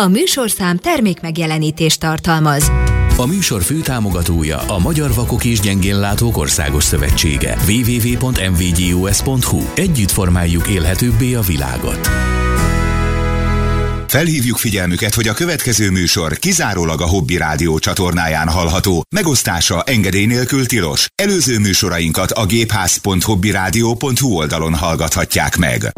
A műsorszám termék megjelenítést tartalmaz. A műsor főtámogatója a Magyar Vakok és Gyengénlátók Országos Szövetsége. www.mvgus.hu Együtt formáljuk élhetőbbé a világot. Felhívjuk figyelmüket, hogy a következő műsor kizárólag a Hobby Rádió csatornáján hallható. Megosztása engedély nélkül tilos. Előző műsorainkat a gépház.hobbyradio.hu oldalon hallgathatják meg.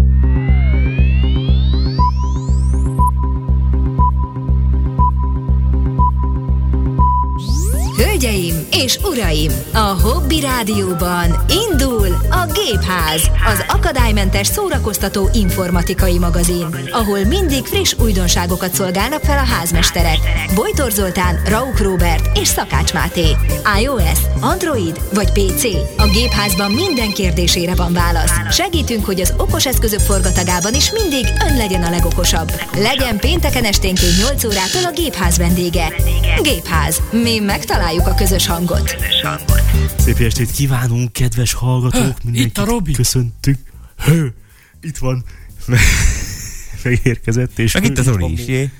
Hölgyeim és uraim, a Hobby Rádióban indul a Gépház, az akadálymentes szórakoztató informatikai magazin, ahol mindig friss újdonságokat szolgálnak fel a házmesterek. Bojtor Zoltán, Rauk Robert és Szakács Máté. iOS, Android vagy PC? A Gépházban minden kérdésére van válasz. Segítünk, hogy az okos eszközök forgatagában is mindig ön legyen a legokosabb. Legyen pénteken esténként 8 órától a Gépház vendége. Gépház. Mi megtaláljuk a közös hangot. Szép estét kívánunk, kedves hallgatók! Hö, itt a Robi. Köszöntük. Hő, itt van. Me- Megérkezett, és Meg itt az Zoli is, jé.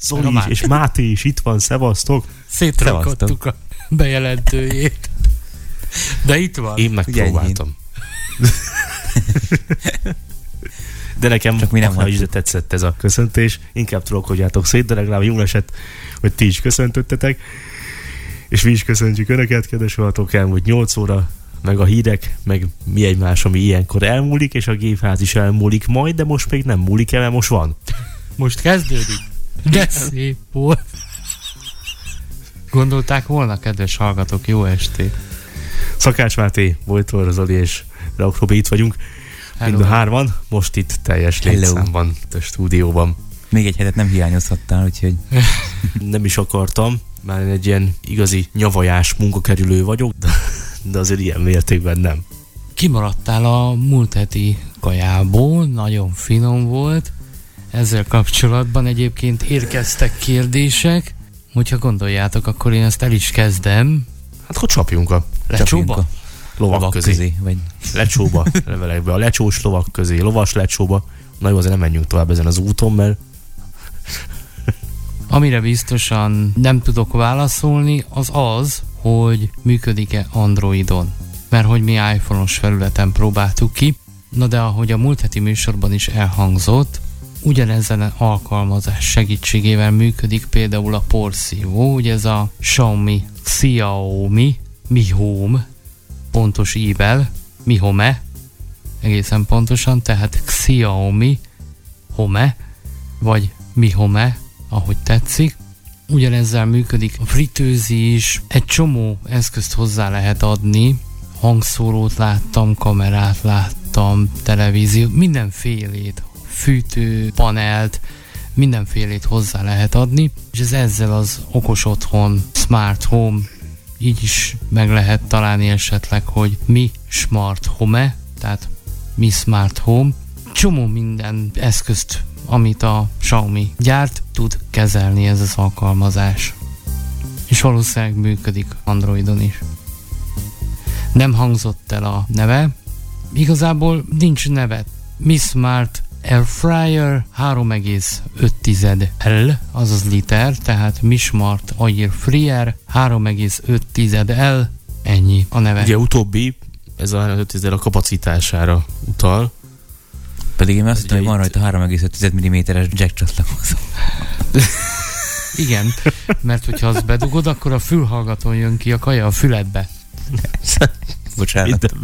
Zoli a is, és Máté is itt van, szevasztok. Szétrakadtuk a bejelentőjét. De itt van. Én megpróbáltam. De nekem Csak mi nem is tetszett ez a köszöntés. Inkább trollkodjátok szét, de legalább jól esett, hogy ti is köszöntöttetek. És mi is köszöntjük Önöket, kedves hallgatók, elmúlt 8 óra, meg a hírek, meg mi egymás, ami ilyenkor elmúlik, és a gépház is elmúlik majd, de most még nem múlik el, mert most van. Most kezdődik. De szép volt. Gondolták volna, kedves hallgatók, jó estét. Szakács Máté, Bojtor Zoli és Rauk itt vagyunk. Mind a hárman, most itt teljes Hello. létszámban a stúdióban. Még egy hetet nem hiányozhattál, úgyhogy Nem is akartam, már én egy ilyen igazi nyavajás munkakerülő vagyok, de, de azért ilyen mértékben nem. Kimaradtál a múlt heti kajából, nagyon finom volt. Ezzel kapcsolatban egyébként érkeztek kérdések. Hogyha gondoljátok, akkor én ezt el is kezdem. Hát hogy csapjunk a Lecsóba? a lovak lovak közé. közé. Vagy Lecsóba, levelekbe, a lecsós lovak közé, lovas lecsóba. Na jó, azért nem menjünk tovább ezen az úton, mert Amire biztosan nem tudok válaszolni, az az, hogy működik-e Androidon. Mert hogy mi iPhone-os felületen próbáltuk ki, na de ahogy a múlt heti műsorban is elhangzott, ugyanezen a alkalmazás segítségével működik például a porszívó, ugye ez a Xiaomi, Xiaomi, Mi Home, pontos ível, Mi Home, egészen pontosan, tehát Xiaomi Home, vagy Mi Home, ahogy tetszik. Ugyanezzel működik a fritőzi is, egy csomó eszközt hozzá lehet adni, hangszórót láttam, kamerát láttam, televíziót, mindenfélét, fűtőpanelt, mindenfélét hozzá lehet adni, és ez ezzel az okos otthon, smart home, így is meg lehet találni esetleg, hogy mi smart home, tehát mi smart home, csomó minden eszközt, amit a Xiaomi gyárt, tud kezelni ez az alkalmazás. És valószínűleg működik Androidon is. Nem hangzott el a neve, igazából nincs neve. Mi Smart Air Fryer 3,5 L, azaz liter, tehát Mi Smart Air Fryer 3,5 L, ennyi a neve. ugye utóbbi, ez a 5 a kapacitására utal. Pedig én azt hittem, hogy van rajta 3,5 mm-es jack csatlakozó. Igen, mert hogyha azt bedugod, akkor a fülhallgatón jön ki a kaja a füledbe. Bocsánat.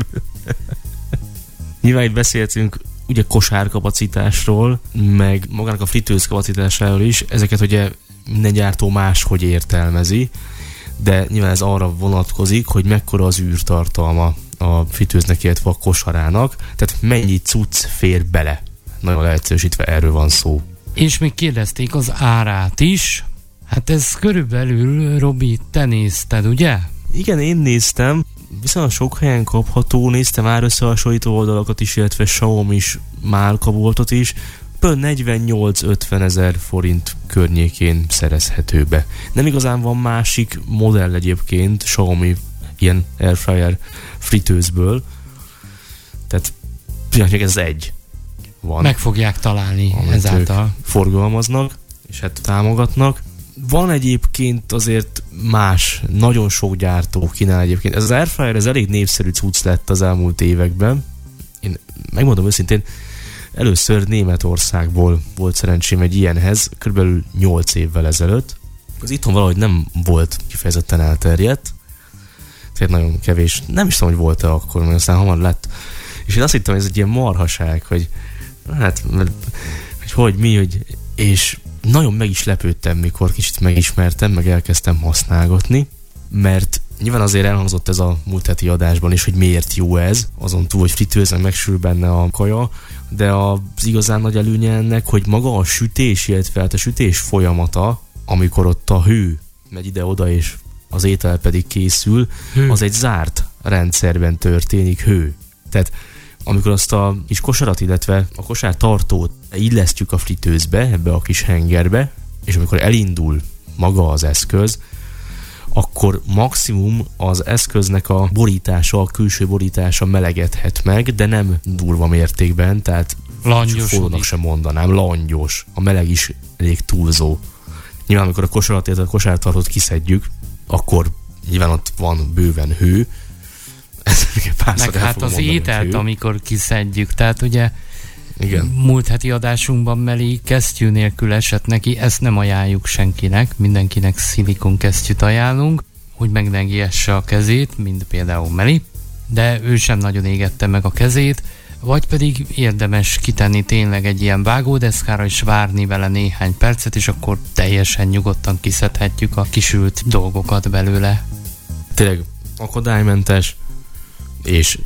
Nyilván itt beszéltünk ugye kosárkapacitásról, meg magának a fritőz kapacitásáról is. Ezeket ugye minden gyártó máshogy értelmezi, de nyilván ez arra vonatkozik, hogy mekkora az űrtartalma a fritőznek, illetve a kosarának, tehát mennyi cucc fér bele. Nagyon leegyszerűsítve erről van szó. És még kérdezték az árát is. Hát ez körülbelül, Robi, te nézted, ugye? Igen, én néztem, viszonylag sok helyen kapható, néztem már összehasonlító oldalakat is, illetve Xiaomi is márkaboltot is, Pön 48-50 ezer forint környékén szerezhető be. Nem igazán van másik modell egyébként, Xiaomi ilyen airfryer fritőzből, tehát pillanatnyilag ez egy van Meg fogják találni ezáltal. forgalmaznak, és hát támogatnak. Van egyébként azért más, nagyon sok gyártó kínál egyébként. Ez az Airfryer, ez elég népszerű cucc lett az elmúlt években. Én megmondom őszintén, először Németországból volt szerencsém egy ilyenhez, körülbelül 8 évvel ezelőtt. Az itthon valahogy nem volt kifejezetten elterjedt, tehát nagyon kevés. Nem is tudom, hogy volt-e akkor, mert aztán hamar lett. És én azt hittem, hogy ez egy ilyen marhaság, hogy hát, hogy hogy mi, hogy és nagyon meg is lepődtem, mikor kicsit megismertem, meg elkezdtem használgatni, mert nyilván azért elhangzott ez a múlt heti adásban is, hogy miért jó ez, azon túl, hogy fritőzen megsül benne a kaja, de az igazán nagy előnye ennek, hogy maga a sütés, illetve hát a sütés folyamata, amikor ott a hő megy ide-oda, és az étel pedig készül, hő. az egy zárt rendszerben történik hő. Tehát amikor azt a kis kosarat, illetve a kosár tartót illesztjük a fritőzbe, ebbe a kis hengerbe, és amikor elindul maga az eszköz, akkor maximum az eszköznek a borítása, a külső borítása melegedhet meg, de nem durva mértékben, tehát Langyosodik. sem mondanám, langyos. A meleg is elég túlzó. Nyilván, amikor a kosarat, a kosártartót kiszedjük, akkor nyilván ott van bőven hő. Meg hát az ételt, amikor kiszedjük, tehát ugye igen. Múlt heti adásunkban Meli kesztyű nélkül esett neki, ezt nem ajánljuk senkinek, mindenkinek szilikon kesztyűt ajánlunk, hogy meg ne a kezét, mint például Meli, de ő sem nagyon égette meg a kezét, vagy pedig érdemes kitenni tényleg egy ilyen vágódeszkára és várni vele néhány percet, és akkor teljesen nyugodtan kiszedhetjük a kisült dolgokat belőle. Tényleg akadálymentes, és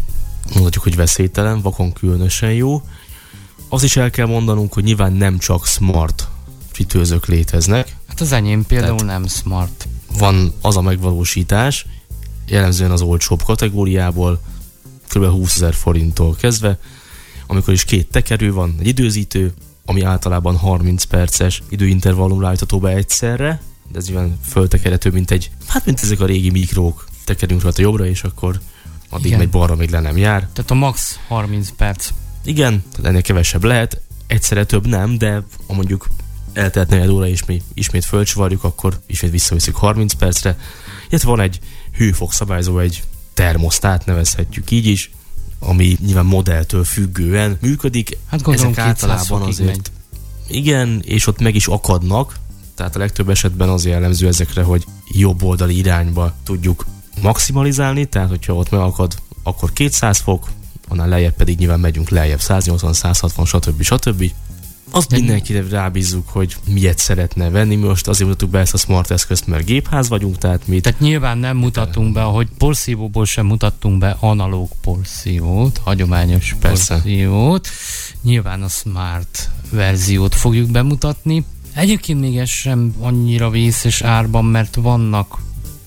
mondhatjuk, hogy veszélytelen, vakon különösen jó. Az is el kell mondanunk, hogy nyilván nem csak smart fritőzök léteznek. Hát az enyém például Tehát nem smart. Van az a megvalósítás, jellemzően az olcsóbb kategóriából, kb. 20 ezer forinttól kezdve, amikor is két tekerő van, egy időzítő, ami általában 30 perces időintervallumra állítható be egyszerre, de ez nyilván föltekerhető, mint egy, hát mint ezek a régi mikrók, tekerünk rajta jobbra, és akkor addig Igen. megy balra, még le nem jár. Tehát a max 30 perc. Igen, tehát ennél kevesebb lehet, egyszerre több nem, de ha mondjuk eltelt negyed óra, és mi ismét fölcsavarjuk, akkor ismét visszaviszik 30 percre. Illetve van egy hőfok szabályzó, egy termosztát nevezhetjük így is, ami nyilván modelltől függően működik. Hát gondolom Ezek általában azért megy. igen, és ott meg is akadnak, tehát a legtöbb esetben az jellemző ezekre, hogy jobb oldali irányba tudjuk maximalizálni, tehát hogyha ott megakad, akkor 200 fok, annál lejjebb pedig nyilván megyünk lejjebb, 180, 160, stb. stb. Azt mindenkire rábízzuk, hogy miért szeretne venni. Mi most azért mutattuk be ezt a smart eszközt, mert gépház vagyunk, tehát mi. Tehát nyilván nem mutattunk be, hogy porszívóból sem mutattunk be analóg porszívót, hagyományos Persze. porszívót. Nyilván a smart verziót fogjuk bemutatni. Egyébként még ez sem annyira vészes árban, mert vannak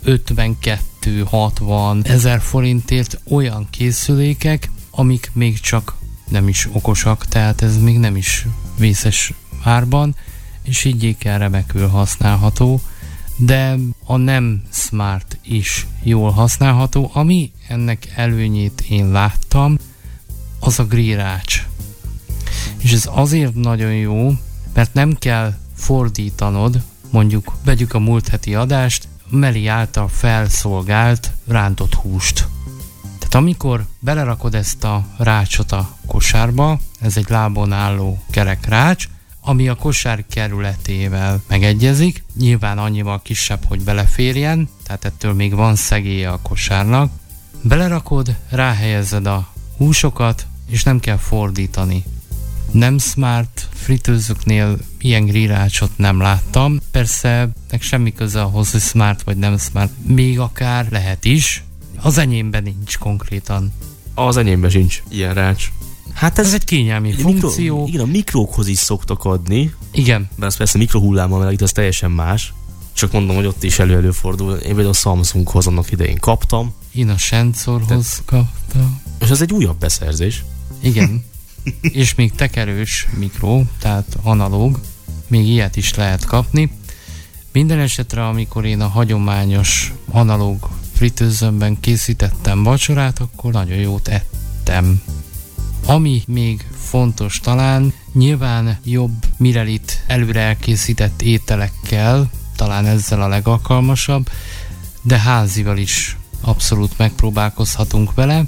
52-60 ezer forintért olyan készülékek, amik még csak nem is okosak, tehát ez még nem is vészes árban, és így kell remekül használható, de a nem smart is jól használható. Ami ennek előnyét én láttam, az a grírács. És ez azért nagyon jó, mert nem kell fordítanod, mondjuk vegyük a múlt heti adást, Meli által felszolgált rántott húst. Tehát amikor belerakod ezt a rácsot a kosárba, ez egy lábon álló kerek rács, ami a kosár kerületével megegyezik, nyilván annyival kisebb, hogy beleférjen, tehát ettől még van szegélye a kosárnak. Belerakod, ráhelyezed a húsokat, és nem kell fordítani. Nem smart fritőzőknél ilyen grillácsot nem láttam. Persze, nek semmi köze ahhoz, hogy smart vagy nem smart. Még akár lehet is, az enyémben nincs konkrétan. Az enyémben sincs ilyen rács. Hát ez, ez egy kényelmi egy funkció. Mikro, igen, a mikrókhoz is szoktak adni. Igen. De az persze mikrohullámmal melegít, az teljesen más. Csak mondom, hogy ott is elő-előfordul. Én például a Samsunghoz annak idején kaptam. Én a Senzorhoz kaptam. És ez egy újabb beszerzés. Igen. és még tekerős mikro, tehát analóg. Még ilyet is lehet kapni. Minden esetre, amikor én a hagyományos analóg fritőzömben készítettem vacsorát, akkor nagyon jót ettem. Ami még fontos talán, nyilván jobb Mirelit előre elkészített ételekkel, talán ezzel a legalkalmasabb, de házival is abszolút megpróbálkozhatunk vele.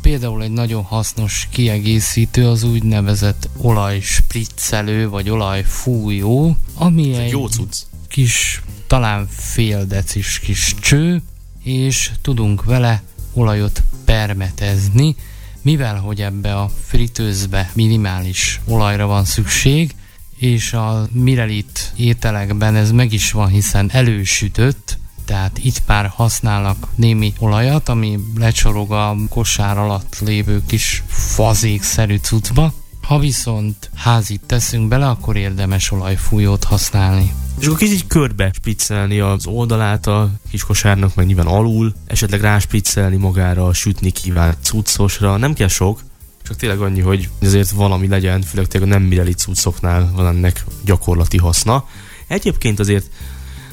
Például egy nagyon hasznos kiegészítő az úgynevezett olajspriccelő vagy olajfújó, ami Ez egy jó cucc. kis, talán fél decis kis cső, és tudunk vele olajot permetezni, mivel hogy ebbe a fritőzbe minimális olajra van szükség, és a Mirelit ételekben ez meg is van, hiszen elősütött, tehát itt már használnak némi olajat, ami lecsorog a kosár alatt lévő kis fazékszerű cuccba. Ha viszont házit teszünk bele, akkor érdemes olajfújót használni. És akkor kicsit körbe spriccelni az oldalát a kis kosárnak, meg nyilván alul, esetleg ráspriccelni magára a sütni kívánt cuccosra. Nem kell sok, csak tényleg annyi, hogy azért valami legyen, főleg tényleg nem mireli cuccoknál van ennek gyakorlati haszna. Egyébként azért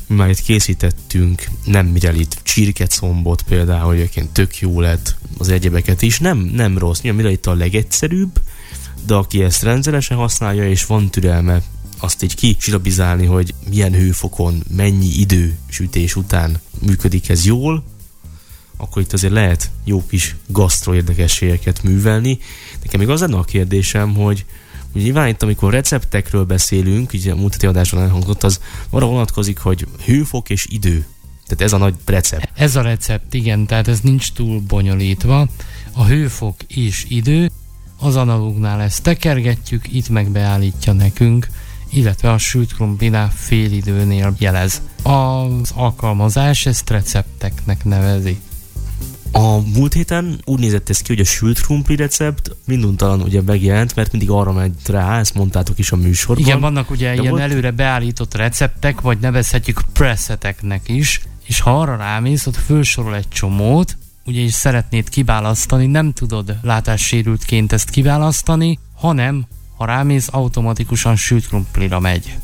mi már itt készítettünk nem mirelit csirkecombot például, hogy egyébként tök jó lett az egyebeket is. Nem, nem rossz, nyilván mirelit a legegyszerűbb, de aki ezt rendszeresen használja és van türelme azt így kisilabizálni, hogy milyen hőfokon, mennyi idő sütés után működik ez jól, akkor itt azért lehet jó kis gasztro érdekességeket művelni. Nekem még az lenne a kérdésem, hogy hogy nyilván itt, amikor receptekről beszélünk, így a múlt heti adásban elhangzott, az arra vonatkozik, hogy hőfok és idő. Tehát ez a nagy recept. Ez a recept, igen, tehát ez nincs túl bonyolítva. A hőfok és idő, az analógnál ezt tekergetjük, itt meg beállítja nekünk, illetve a sült krumplinál fél időnél jelez. Az alkalmazás ezt recepteknek nevezi. A múlt héten úgy nézett ez ki, hogy a sült krumpli recept minduntalan ugye megjelent, mert mindig arra megy rá, ezt mondtátok is a műsorban. Igen, vannak ugye De ilyen volt- előre beállított receptek, vagy nevezhetjük preseteknek is, és ha arra rámész, ott fölsorol egy csomót, ugye is szeretnéd kiválasztani, nem tudod látássérültként ezt kiválasztani, hanem ha rámész, automatikusan sült krumplira megy.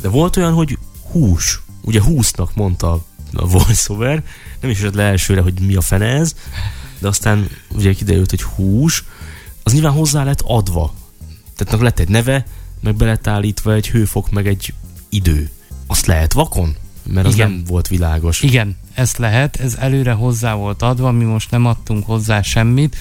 De volt olyan, hogy hús. Ugye húsznak mondta a voiceover, nem is jött le elsőre, hogy mi a fene ez, de aztán ugye kiderült, hogy hús, az nyilván hozzá lett adva. Tehát lett egy neve, meg be lett állítva egy hőfok, meg egy idő. Azt lehet vakon? Mert az Igen. nem volt világos. Igen, ezt lehet, ez előre hozzá volt adva, mi most nem adtunk hozzá semmit,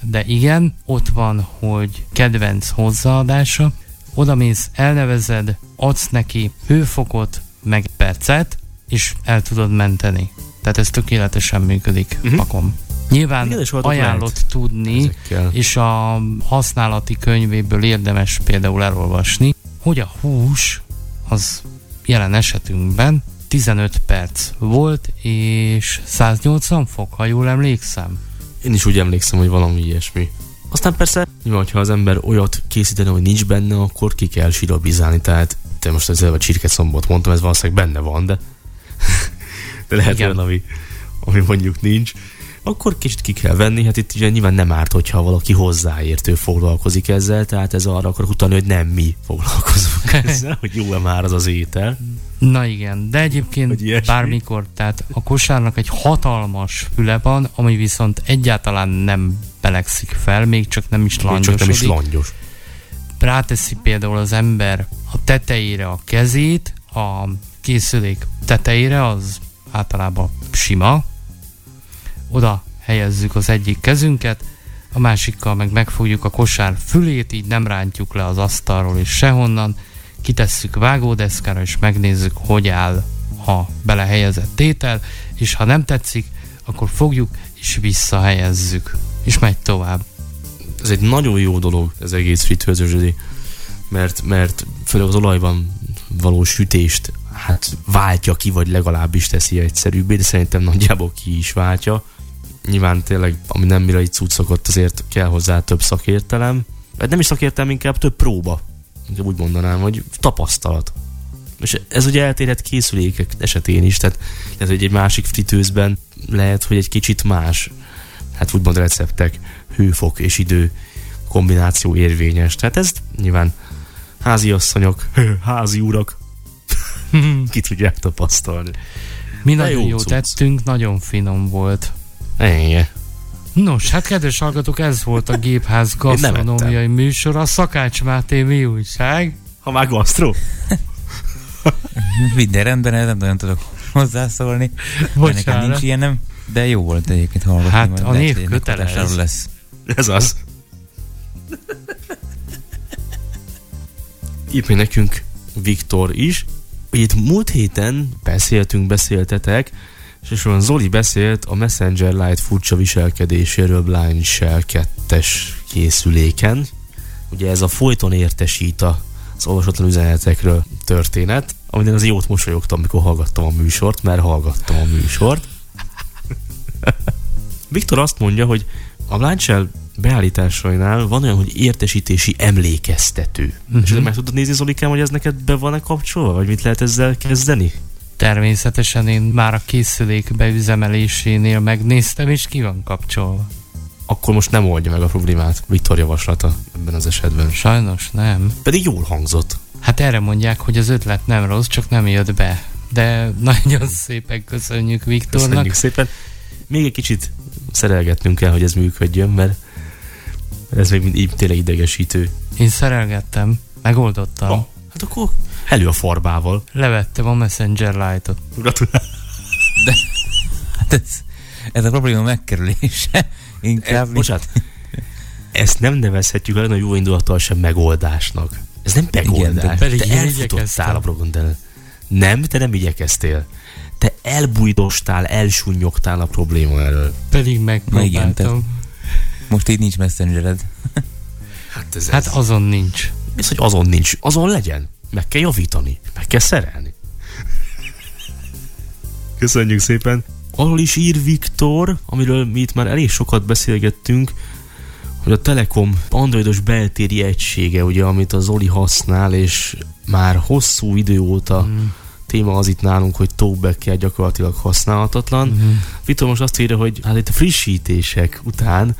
de igen, ott van, hogy kedvenc hozzáadása, oda mész, elnevezed, adsz neki hőfokot, meg percet, és el tudod menteni. Tehát ez tökéletesen működik uh-huh. pakon. Nyilván ajánlott lehet tudni, Ezekkel. és a használati könyvéből érdemes például elolvasni, hogy a hús az jelen esetünkben 15 perc volt, és 180 fok, ha jól emlékszem. Én is úgy emlékszem, hogy valami ilyesmi. Aztán persze, nyilván, ha az ember olyat készítene, hogy nincs benne, akkor ki kell silabizálni, tehát te most ezzel a csirkecombot mondtam, ez valószínűleg benne van, de, de lehet Igen. olyan, ami, ami mondjuk nincs. Akkor kicsit ki kell venni, hát itt ugye nyilván nem árt, hogyha valaki hozzáértő foglalkozik ezzel, tehát ez arra akar utalni, hogy nem mi foglalkozunk ezzel, hogy jó-e már az az étel. Na igen, de egyébként bármikor, tehát a kosárnak egy hatalmas füle van, ami viszont egyáltalán nem belegszik fel, még csak nem is Még csak langyosodik. nem is langyos. ráteszi például az ember a tetejére a kezét, a készülék tetejére, az általában sima, oda helyezzük az egyik kezünket, a másikkal meg megfogjuk a kosár fülét, így nem rántjuk le az asztalról és sehonnan, kitesszük vágódeszkára, és megnézzük, hogy áll a belehelyezett étel, és ha nem tetszik, akkor fogjuk és visszahelyezzük, és megy tovább. ez egy nagyon jó dolog, ez egész fritőzősödi, mert, mert főleg az olajban való sütést hát váltja ki, vagy legalábbis teszi egyszerűbbé, de szerintem nagyjából ki is váltja. Nyilván tényleg, ami nem mire itt cuccok, ott azért kell hozzá több szakértelem, vagy nem is szakértelem, inkább több próba, inkább úgy mondanám, hogy tapasztalat. És ez ugye eltérhet készülékek esetén is, tehát lehet, hogy egy másik fritőzben lehet, hogy egy kicsit más, hát úgymond receptek, hőfok és idő kombináció érvényes. Tehát ez nyilván házi asszonyok, házi urak ki tudják tapasztalni. Mi De nagyon jó jó cucc. tettünk, nagyon finom volt. Ennyi. Nos, hát kedves hallgatók, ez volt a Gépház gasztronómiai műsor, a Szakács Máté mi újság? Ha már gasztró. Minden rendben, nem nagyon tudok hozzászólni. Bocsánat. Nekem nincs ilyenem, de jó volt egyébként hallgatni. Hát majd a név hogy hatására lesz. Ez az. Írt még nekünk Viktor is. Ugye Itt múlt héten beszéltünk, beszéltetek, és olyan Zoli beszélt a Messenger Lite furcsa viselkedéséről Blind Shell 2-es készüléken. Ugye ez a folyton értesít az olvasatlan üzenetekről történet, amin az jót mosolyogtam, amikor hallgattam a műsort, mert hallgattam a műsort. Viktor azt mondja, hogy a Blind Shell beállításainál van olyan, hogy értesítési emlékeztető. Uh-huh. És meg tudod nézni, Zolikám, hogy ez neked be van-e kapcsolva? Vagy mit lehet ezzel kezdeni? Természetesen én már a készülék beüzemelésénél megnéztem, és ki van kapcsolva. Akkor most nem oldja meg a problémát Viktor javaslata ebben az esetben. Sajnos nem. Pedig jól hangzott. Hát erre mondják, hogy az ötlet nem rossz, csak nem jött be. De nagyon szépen köszönjük Viktornak. Köszönjük szépen. Még egy kicsit szerelgetnünk kell, hogy ez működjön, mert ez még mind tényleg idegesítő. Én szerelgettem, megoldottam. Ah, hát akkor elő a farbával. Levettem a Messenger Lite-ot. Gratulálok. Hát ez, ez a probléma megkerülése. E, Inkább mint- bocsánat, ezt nem nevezhetjük el a jó indulattal sem megoldásnak. Ez nem megoldás. de pedig te elfutottál a programon Nem, te nem igyekeztél. Te elbújdostál, elsúnyogtál a probléma elől. Pedig megpróbáltam. Most így nincs messengered. Hát ez, Hát ez. azon nincs. Ez, hogy azon nincs. Azon legyen. Meg kell javítani. Meg kell szerelni. Köszönjük szépen. Arról is ír Viktor, amiről mi itt már elég sokat beszélgettünk, hogy a Telekom androidos beltéri egysége, ugye, amit az Oli használ, és már hosszú idő óta Mm. téma az itt nálunk, hogy talkback gyakorlatilag használhatatlan. Mhm. Viktor most azt írja, hogy hát itt a frissítések után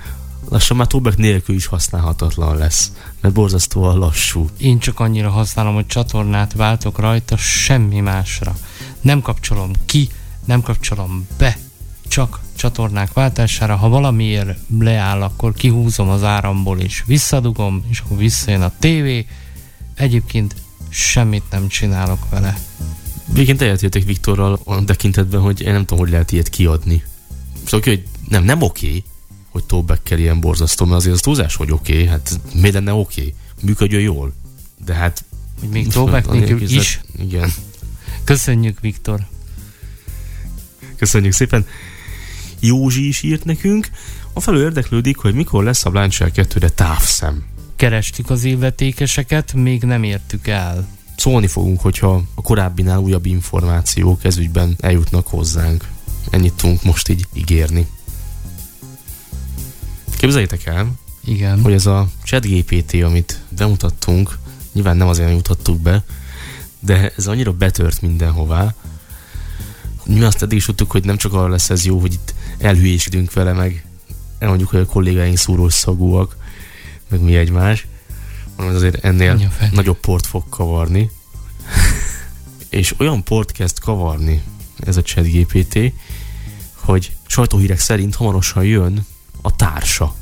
lassan már talkback nélkül is használhatatlan lesz, mert borzasztóan lassú. Én csak annyira használom, hogy csatornát váltok rajta, semmi másra. Nem kapcsolom ki, nem kapcsolom be, csak csatornák váltására. Ha valamiért leáll, akkor kihúzom az áramból és visszadugom, és akkor visszajön a tévé. Egyébként semmit nem csinálok vele. Végén egyetértek Viktorral olyan tekintetben, hogy én nem tudom, hogy lehet ilyet kiadni. Szóval, hogy nem, nem oké, hogy talkback ilyen borzasztó, mert azért az túlzás, hogy oké, hát miért lenne oké? Működjön jól. De hát... Hogy még talkback nélkül is. Igen. Köszönjük, Viktor. Köszönjük szépen. Józsi is írt nekünk. A felől érdeklődik, hogy mikor lesz a Shell 2-re távszem. Kerestük az illetékeseket, még nem értük el. Szólni fogunk, hogyha a korábbinál újabb információk ezügyben eljutnak hozzánk. Ennyit tudunk most így ígérni. Képzeljétek el, Igen. hogy ez a ChatGPT, amit bemutattunk, nyilván nem azért mutattuk be, de ez annyira betört mindenhová, mi azt eddig is tudtuk, hogy nem csak arra lesz ez jó, hogy itt elhülyéskedünk vele, meg elmondjuk, hogy a kollégáink szúrós szagúak, meg mi egymás, hanem azért ennél fel. nagyobb port fog kavarni. És olyan port kezd kavarni ez a ChatGPT, hogy sajtóhírek szerint hamarosan jön a társa.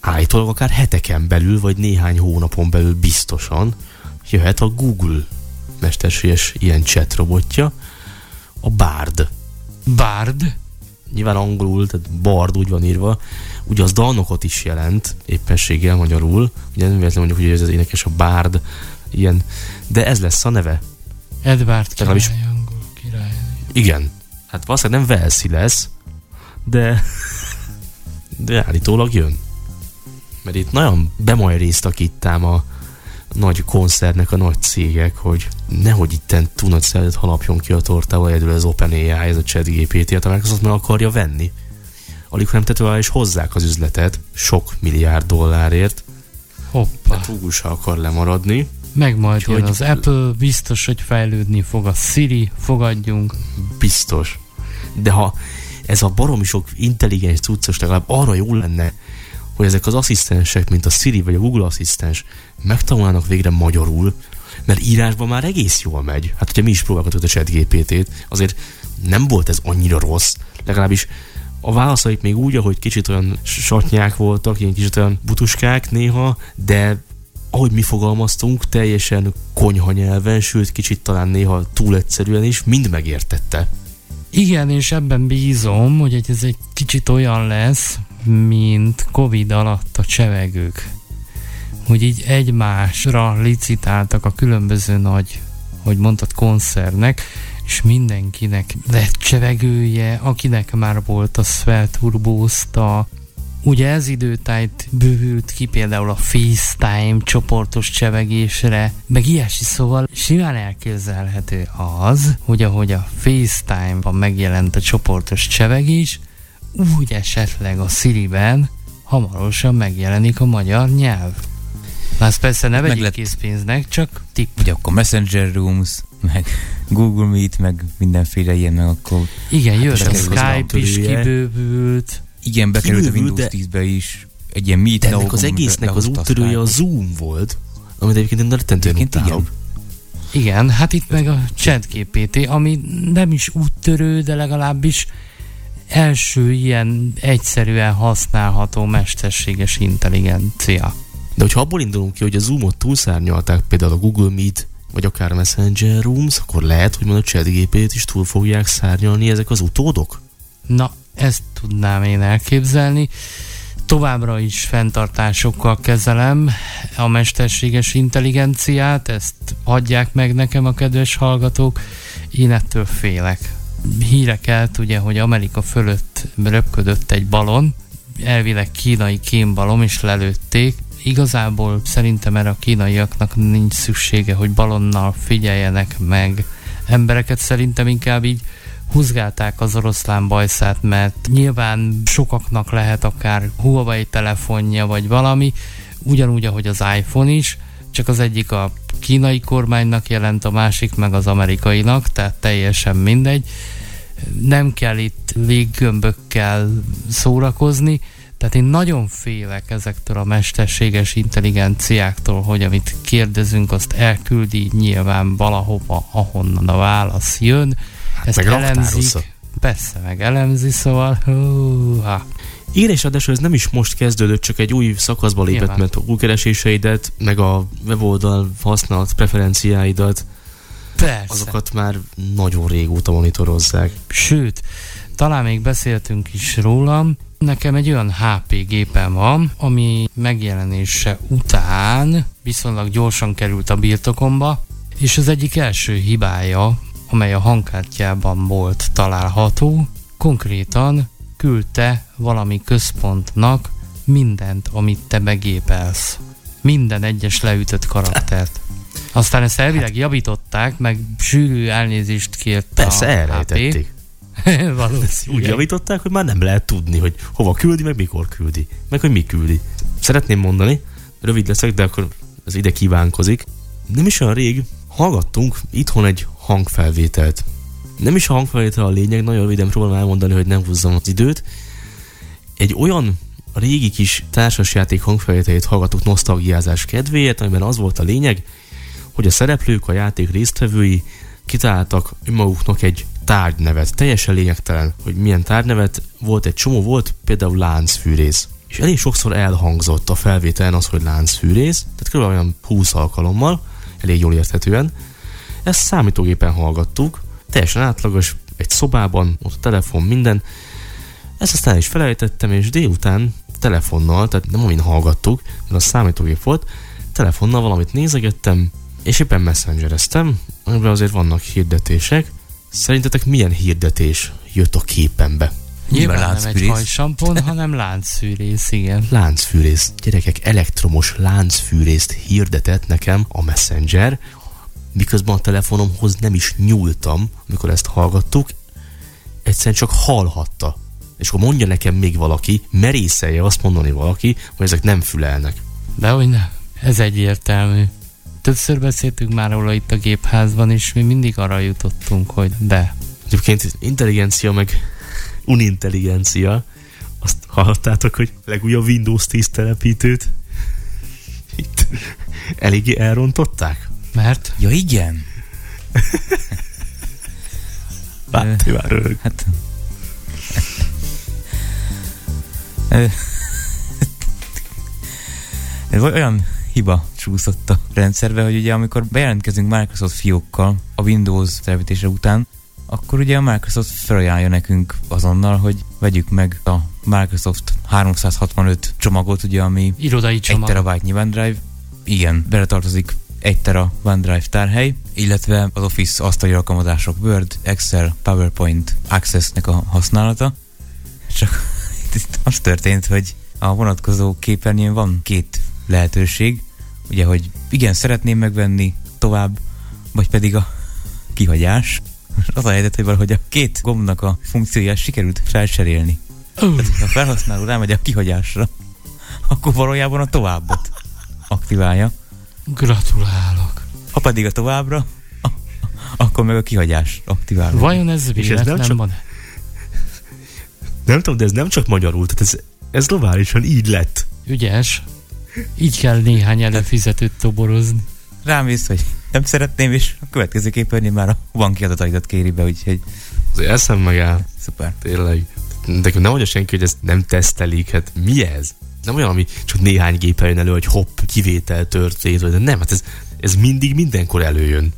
Állítólag akár heteken belül, vagy néhány hónapon belül biztosan jöhet a Google mesterséges ilyen chat robotja, a Bard. Bard. Nyilván angolul, tehát Bard úgy van írva, ugye az dalnokot is jelent, éppességgel magyarul, ugye nem véletlenül mondjuk, hogy ez az énekes a Bard, ilyen, de ez lesz a neve. Edward király, angol király. Igen. Hát valószínűleg nem Velszi lesz, de, de állítólag jön. Mert itt nagyon bemajréztak itt ám a nagy koncernek a nagy cégek, hogy nehogy itten túl nagy szeretet halapjon ki a tortával egyedül az OpenAI, ez a ChatGPT-t, a Microsoft meg akarja venni. Alig, nem tető alá is hozzák az üzletet, sok milliárd dollárért, Hoppá. de Google se akar lemaradni. Meg majd Úgyhogy- az Apple, biztos, hogy fejlődni fog a Siri, fogadjunk. Biztos. De ha ez a baromi sok intelligens cuccos legalább arra jó lenne, hogy ezek az asszisztensek, mint a Siri vagy a Google asszisztens megtanulnának végre magyarul, mert írásban már egész jól megy. Hát ugye mi is próbálgattuk a chat GPT-t, azért nem volt ez annyira rossz, legalábbis A válaszaik még úgy, ahogy kicsit olyan satnyák voltak, ilyen kicsit olyan butuskák néha, de ahogy mi fogalmaztunk, teljesen konyha nyelven, sőt kicsit talán néha túl egyszerűen is, mind megértette. Igen, és ebben bízom, hogy ez egy kicsit olyan lesz, mint Covid alatt a csevegők. Hogy így egymásra licitáltak a különböző nagy, hogy mondtad, koncernek, és mindenkinek lett csevegője, akinek már volt, az felturbózta. Ugye ez időtájt bővült ki például a FaceTime csoportos csevegésre, meg ilyesmi, szóval simán elképzelhető az, hogy ahogy a FaceTime-ban megjelent a csoportos csevegés, úgy esetleg a Siri-ben hamarosan megjelenik a magyar nyelv. Na ezt persze ne vegyük lett- készpénznek, csak tipp. Ugye akkor Messenger Rooms, meg Google Meet, meg mindenféle ilyen, meg akkor Igen, jött és a Skype is kibővült. Igen, bekerült a Windows de- 10-be is, egy ilyen Meet De ennek Now-ban az egésznek az úttörője a. Zoom volt, amit egyébként én rettentően igen. Igen, hát itt meg a ChatGPT, ami nem is úttörő, de legalábbis első ilyen egyszerűen használható mesterséges intelligencia. De hogyha abból indulunk ki, hogy a Zoomot túlszárnyalták például a Google Meet, vagy akár a Messenger Rooms, akkor lehet, hogy majd a ChatGPT-t is túl fogják szárnyalni ezek az utódok? Na, ezt tudnám én elképzelni. Továbbra is fenntartásokkal kezelem a mesterséges intelligenciát, ezt adják meg nekem a kedves hallgatók, én ettől félek. Hírekelt ugye, hogy Amerika fölött röpködött egy balon, elvileg kínai kémbalom, és lelőtték. Igazából szerintem erre a kínaiaknak nincs szüksége, hogy balonnal figyeljenek meg embereket, szerintem inkább így húzgálták az oroszlán bajszát, mert nyilván sokaknak lehet akár Huawei telefonja vagy valami, ugyanúgy, ahogy az iPhone is, csak az egyik a kínai kormánynak jelent, a másik meg az amerikainak, tehát teljesen mindegy. Nem kell itt léggömbökkel szórakozni, tehát én nagyon félek ezektől a mesterséges intelligenciáktól, hogy amit kérdezünk, azt elküldi nyilván valahova, ahonnan a válasz jön. Ezt meg elemzik. Persze, meg elemzi, szóval hú, ha. Igen, és ráadásul ez nem is most kezdődött, csak egy új szakaszba lépett, Nyilván. mert a kereséseidet, meg a weboldal használat preferenciáidat, Persze. azokat már nagyon régóta monitorozzák. Sőt, talán még beszéltünk is rólam, nekem egy olyan HP gépem van, ami megjelenése után viszonylag gyorsan került a birtokomba, és az egyik első hibája, amely a hangkártyában volt található, konkrétan küldte valami központnak mindent, amit te begépelsz. Minden egyes leütött karaktert. Aztán ezt elvileg javították, meg sűrű elnézést kért Persze, a elrejtették. Valószínűleg. Úgy javították, hogy már nem lehet tudni, hogy hova küldi, meg mikor küldi, meg hogy mi küldi. Szeretném mondani, rövid leszek, de akkor ez ide kívánkozik. Nem is olyan rég hallgattunk itthon egy hangfelvételt. Nem is a hangfelvétel a lényeg, nagyon röviden próbálom elmondani, hogy nem húzzam az időt. Egy olyan régi kis társasjáték hangfelvételét hallgattuk nosztalgiázás kedvéért, amiben az volt a lényeg, hogy a szereplők, a játék résztvevői kitaláltak önmaguknak egy tárgynevet. Teljesen lényegtelen, hogy milyen tárgynevet volt, egy csomó volt, például láncfűrész. És elég sokszor elhangzott a felvételen az, hogy láncfűrész, tehát kb. olyan 20 alkalommal, elég jól érthetően. Ezt számítógépen hallgattuk, teljesen átlagos, egy szobában, ott a telefon, minden. Ezt aztán is felejtettem, és délután telefonnal, tehát nem amin hallgattuk, mert a számítógép volt, telefonnal valamit nézegettem, és éppen messengereztem, amiben azért vannak hirdetések. Szerintetek milyen hirdetés jött a képembe? Nyilván nem egy láncfűrész. hajsampon, hanem láncfűrész, igen. Láncfűrész. Gyerekek, elektromos láncfűrészt hirdetett nekem a Messenger, miközben a telefonomhoz nem is nyúltam, amikor ezt hallgattuk, egyszerűen csak hallhatta. És akkor mondja nekem még valaki, merészelje azt mondani valaki, hogy ezek nem fülelnek. De hogy nem. Ez egyértelmű. Többször beszéltünk már róla itt a gépházban, és mi mindig arra jutottunk, hogy de. Egyébként intelligencia meg unintelligencia, azt hallottátok, hogy legújabb Windows 10 telepítőt itt eléggé elrontották? Mert Ja igen. Báti már röhög. Hát Ez olyan hiba csúszott a rendszerbe, hogy ugye amikor bejelentkezünk Microsoft fiókkal a Windows felvétése után, akkor ugye a Microsoft felajánlja nekünk azonnal, hogy vegyük meg a Microsoft 365 csomagot, ugye, ami Irodai 1 csomag. terabyte OneDrive, igen, beletartozik 1 tera OneDrive tárhely, illetve az Office asztali alkalmazások Word, Excel, PowerPoint, Access-nek a használata. Csak itt az történt, hogy a vonatkozó képernyőn van két lehetőség, ugye, hogy igen, szeretném megvenni tovább, vagy pedig a kihagyás. Az a helyzet, hogy valahogy a két gombnak a funkcióját sikerült felcserélni. Ó, Tehát, ha a felhasználó rámegy a kihagyásra, akkor valójában a továbbot aktiválja. Gratulálok. Ha pedig a továbbra, akkor meg a kihagyás aktiválja. Vajon ez ez nem véletlen csak- van? Nem tudom, de ez nem csak magyarul, tehát ez, ez globálisan így lett. Ügyes. Így kell néhány előfizetőt toborozni. Rámész, hogy nem szeretném, és a következő képernyőn már a banki adataidat kéri be, úgyhogy Azért eszem megáll, szuper. tényleg. De nem mondja senki, hogy ezt nem tesztelik, hát mi ez? Nem olyan, ami csak néhány gépen jön elő, hogy hopp, kivétel történt, vagy nem, hát ez, ez mindig mindenkor előjön.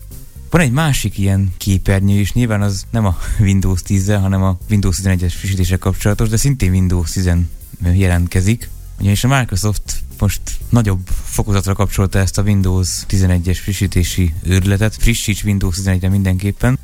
Van egy másik ilyen képernyő is, nyilván az nem a Windows 10 hanem a Windows 11-es frissítéssel kapcsolatos, de szintén Windows 10 jelentkezik. Ugyanis a Microsoft most nagyobb fokozatra kapcsolta ezt a Windows 11-es frissítési őrületet, frissíts Windows 11-re mindenképpen.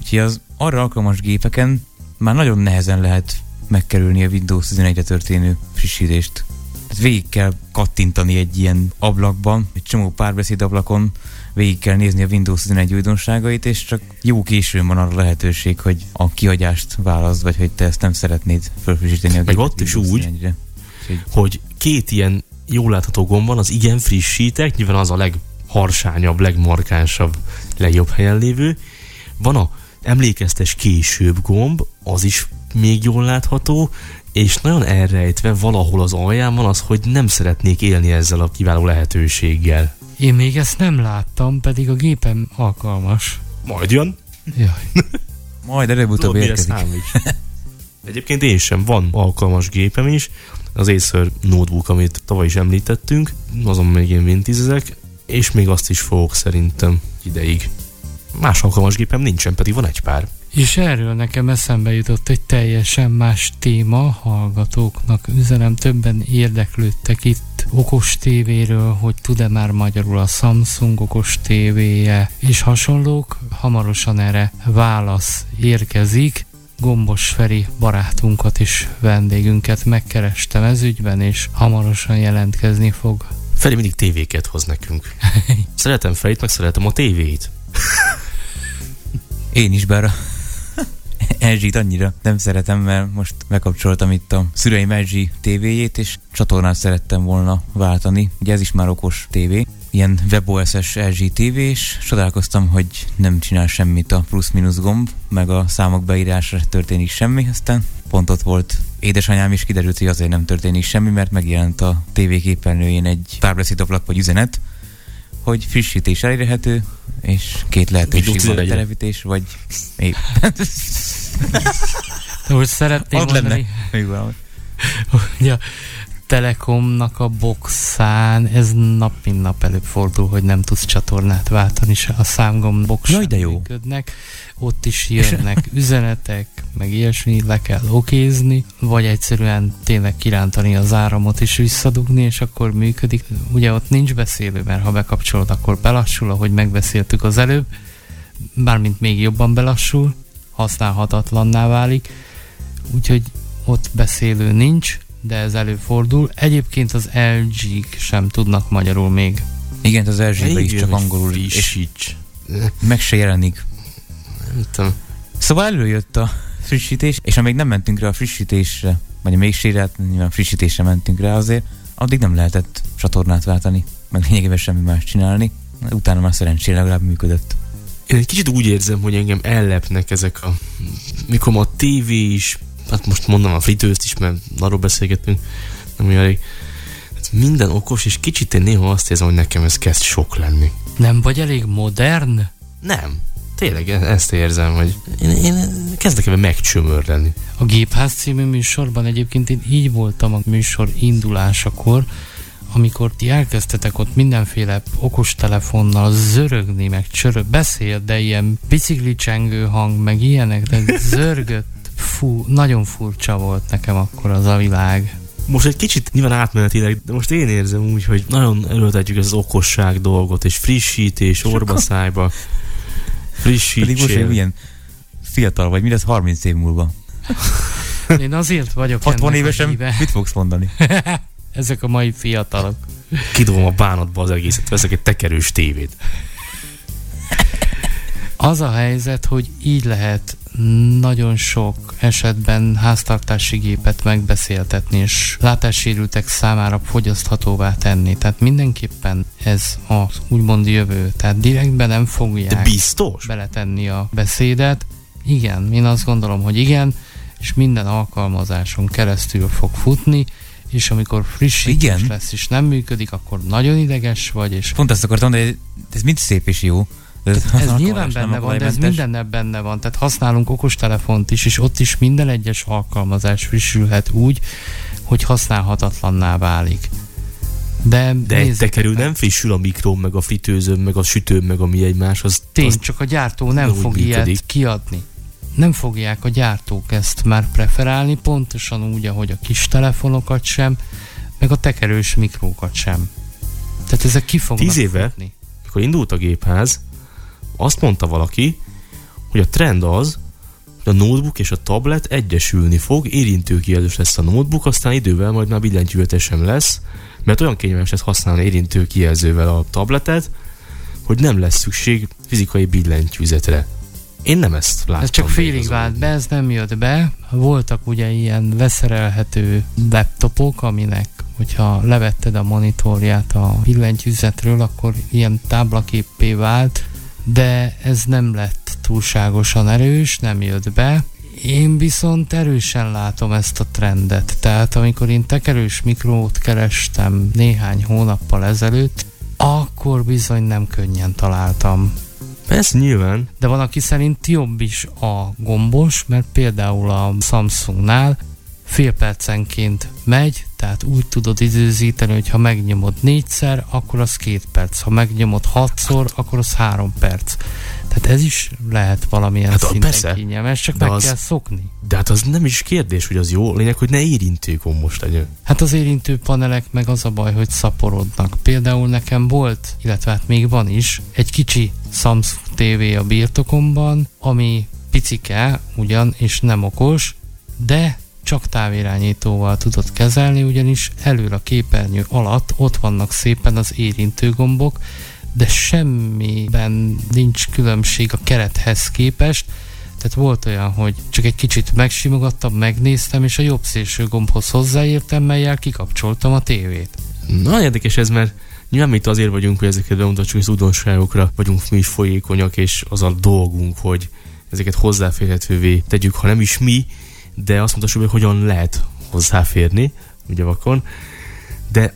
Úgyhogy az arra alkalmas gépeken már nagyon nehezen lehet megkerülni a Windows 11-re történő frissítést. Tehát végig kell kattintani egy ilyen ablakban, egy csomó párbeszéd ablakon, végig kell nézni a Windows 11 újdonságait, és csak jó későn van arra lehetőség, hogy a kihagyást válaszd, vagy hogy te ezt nem szeretnéd felfrissíteni a Meg ott is úgy, 11-re. Úgyhogy hogy két ilyen jól látható gomb van, az igen frissítek, nyilván az a legharsányabb, legmarkánsabb, legjobb helyen lévő. Van a emlékeztes később gomb, az is még jól látható, és nagyon elrejtve valahol az alján van az, hogy nem szeretnék élni ezzel a kiváló lehetőséggel. Én még ezt nem láttam, pedig a gépem alkalmas. Majd jön. Jaj. majd előbb-utóbb érkezik. Egyébként én sem, van alkalmas gépem is, az Acer notebook, amit tavaly is említettünk, azon még én vintizezek, és még azt is fogok szerintem ideig. Más alkalmas gépem nincsen, pedig van egy pár. És erről nekem eszembe jutott egy teljesen más téma, hallgatóknak üzenem, többen érdeklődtek itt okos tévéről, hogy tud-e már magyarul a Samsung okos tévéje, és hasonlók, hamarosan erre válasz érkezik. Gombos Feri barátunkat és vendégünket megkerestem ez ügyben, és hamarosan jelentkezni fog. Feli mindig tévéket hoz nekünk. Szeretem Felit, meg szeretem a tévét. Én is, bár a LG-t annyira nem szeretem, mert most megkapcsoltam itt a szüleim LG tévéjét, és csatornát szerettem volna váltani. Ugye ez is már okos tévé. Ilyen WebOS-es LG TV, és csodálkoztam, hogy nem csinál semmit a plusz-minusz gomb, meg a számok beírásra történik semmi, aztán pont ott volt édesanyám is kiderült, hogy azért nem történik semmi, mert megjelent a TV képernyőjén egy párbeszédablak vagy üzenet, hogy frissítés elérhető, és két lehetőség van, 11-re. televítés, vagy De hogy szeretném Ott lenne. mondani, Még valami. hogy a Telekomnak a boxán ez nap mint nap előfordul, hogy nem tudsz csatornát váltani, se a számgomb box Jaj, de jó. működnek. Ott is jönnek üzenetek, meg ilyesmi, le kell okézni, vagy egyszerűen tényleg kirántani az áramot és visszadugni, és akkor működik. Ugye ott nincs beszélő, mert ha bekapcsolod, akkor belassul, ahogy megbeszéltük az előbb, bármint még jobban belassul, használhatatlanná válik, úgyhogy ott beszélő nincs, de ez előfordul. Egyébként az LG-k sem tudnak magyarul még. Igen, az LG-be is csak angolul, és Frissíts. meg se jelenik. Nem tudom. Szóval előjött a frissítés, és amíg nem mentünk rá a frissítésre, vagy még sérelt, nyilván frissítésre mentünk rá azért, addig nem lehetett csatornát váltani, meg lényegében semmi más csinálni. Utána már szerencsére legalább működött. Én egy kicsit úgy érzem, hogy engem ellepnek ezek a... Mikor a tévé is, hát most mondom a fritőzt is, mert arról beszélgettünk, nem olyan elég. Hát minden okos, és kicsit én néha azt érzem, hogy nekem ez kezd sok lenni. Nem vagy elég modern? Nem. Tényleg e- ezt érzem, hogy én, én kezdek ebben megcsömörleni. A Gépház című műsorban egyébként én így voltam a műsor indulásakor, amikor ti elkezdtetek ott mindenféle okostelefonnal zörögni, meg csörög, beszél, de ilyen biciklicsengő hang, meg ilyenek, de zörgött. Fú, nagyon furcsa volt nekem akkor az a világ. Most egy kicsit nyilván átmenetileg, de most én érzem úgy, hogy nagyon erőltetjük ez az okosság dolgot, és frissítés, orbaszájba. Frissítsél. Pedig most egy ilyen fiatal vagy, mi lesz 30 év múlva? Én azért vagyok 60 ennek a évesen mit fogsz mondani? Ezek a mai fiatalok. Kidobom a bánatba az egészet, veszek egy tekerős tévét. Az a helyzet, hogy így lehet nagyon sok esetben háztartási gépet megbeszéltetni, és látássérültek számára fogyaszthatóvá tenni. Tehát mindenképpen ez az úgymond jövő. Tehát direktben nem De fogják biztos? beletenni a beszédet. Igen, én azt gondolom, hogy igen, és minden alkalmazáson keresztül fog futni, és amikor frissítés Igen. lesz és nem működik, akkor nagyon ideges vagy, és Pont azt akartam hogy ez mind szép és jó. Ez alkalmas, nyilván benne van, de ez mindennel benne van. Tehát használunk okostelefont is, és ott is minden egyes alkalmazás frissülhet úgy, hogy használhatatlanná válik. De, De egy tekerő nem frissül a mikrón, meg a fritőzön, meg a sütőn, meg ami egymás, az, Tény, az csak a gyártó nem fog működik. ilyet kiadni. Nem fogják a gyártók ezt már preferálni, pontosan úgy, ahogy a kis telefonokat sem, meg a tekerős mikrókat sem. Tehát ezek ki fognak Tíz éve? futni. mikor indult a gépház, azt mondta valaki, hogy a trend az, hogy a notebook és a tablet egyesülni fog, érintőkijelzős lesz a notebook, aztán idővel majd már billentyűzetes sem lesz, mert olyan kényelmes lesz használni érintőkijelzővel a tabletet, hogy nem lesz szükség fizikai billentyűzetre. Én nem ezt láttam. Ez csak félig vált be, ez nem jött be. Voltak ugye ilyen leszerelhető laptopok, aminek hogyha levetted a monitorját a billentyűzetről, akkor ilyen táblaképpé vált, de ez nem lett túlságosan erős, nem jött be. Én viszont erősen látom ezt a trendet. Tehát amikor én tekerős mikrót kerestem néhány hónappal ezelőtt, akkor bizony nem könnyen találtam. Persze nyilván, De van, aki szerint jobb is a gombos, mert például a Samsungnál fél percenként megy, tehát úgy tudod időzíteni, hogy ha megnyomod négyszer, akkor az két perc, ha megnyomod hatszor, akkor az három perc. Tehát ez is lehet valamilyen Hát, szinten persze. kényelmes, csak meg az- kell szokni. de hát az nem is kérdés, hogy az jó, lényeg, hogy ne érintő gombos legyen. Hát az érintő panelek meg az a baj, hogy szaporodnak. Például nekem volt, illetve hát még van is, egy kicsi Samsung TV a birtokomban, ami picike ugyan, és nem okos, de csak távirányítóval tudod kezelni, ugyanis elől a képernyő alatt ott vannak szépen az érintő gombok, de semmiben nincs különbség a kerethez képest, tehát volt olyan, hogy csak egy kicsit megsimogattam, megnéztem, és a jobb szélső gombhoz hozzáértem, melyel kikapcsoltam a tévét. Nagyon érdekes ez, mert nyilván mi itt azért vagyunk, hogy ezeket bemutassuk, az újdonságokra vagyunk mi is folyékonyak, és az a dolgunk, hogy ezeket hozzáférhetővé tegyük, ha nem is mi, de azt mutassuk, hogy hogyan lehet hozzáférni, ugye vakon. De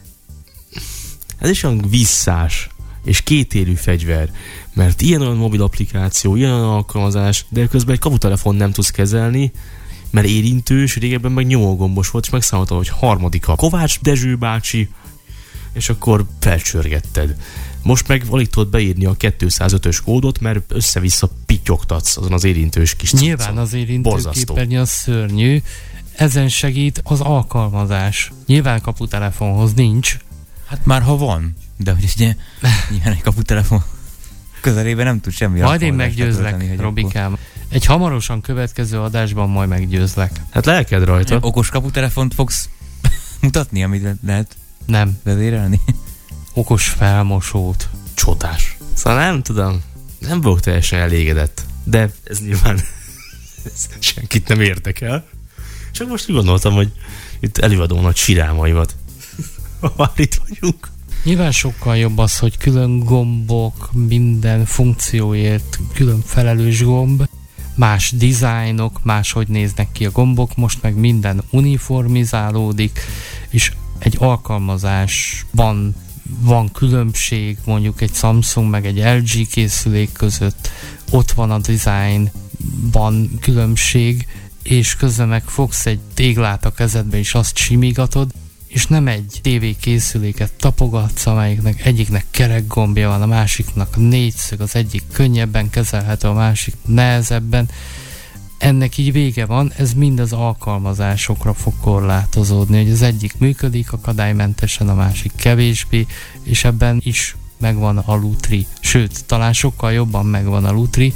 ez is olyan visszás és kétélű fegyver, mert ilyen olyan mobil applikáció, ilyen olyan alkalmazás, de közben egy kaputelefon nem tudsz kezelni, mert érintős, régebben meg nyomógombos volt, és megszámolta, hogy harmadik a Kovács Dezső bácsi, és akkor felcsörgetted. Most meg alig tudod beírni a 205-ös kódot, mert össze-vissza pittyogtatsz azon az érintős kis cuccon. Nyilván az érintő Borzasztó. képernyő az szörnyű, ezen segít az alkalmazás. Nyilván kaputelefonhoz nincs, Hát már ha van, de hogy ugye nyilván egy kaputelefon közelében nem tud semmi majd én meggyőzlek, hogy Robikám. Egy hamarosan következő adásban majd meggyőzlek. Hát lelked rajta. akkor Okos kaputelefont fogsz mutatni, amit le- lehet Nem, vezérelni? Okos felmosót. Csodás. Szóval nem tudom, nem vagyok teljesen elégedett. De ez nyilván ez senkit nem érdekel. Csak most úgy gondoltam, hogy itt előadom nagy sirámaimat. Már itt vagyunk. Nyilván sokkal jobb az, hogy külön gombok, minden funkcióért külön felelős gomb, más dizájnok, máshogy néznek ki a gombok, most meg minden uniformizálódik, és egy alkalmazásban van különbség mondjuk egy Samsung meg egy LG készülék között, ott van a design, van különbség, és közben meg fogsz egy téglát a kezedbe, és azt simígatod, és nem egy tévékészüléket tapogatsz, amelyiknek egyiknek kerek gombja van, a másiknak négyszög, az egyik könnyebben kezelhető, a másik nehezebben. Ennek így vége van, ez mind az alkalmazásokra fog korlátozódni, hogy az egyik működik akadálymentesen, a másik kevésbé, és ebben is megvan a Lutri, sőt, talán sokkal jobban megvan a Lutri,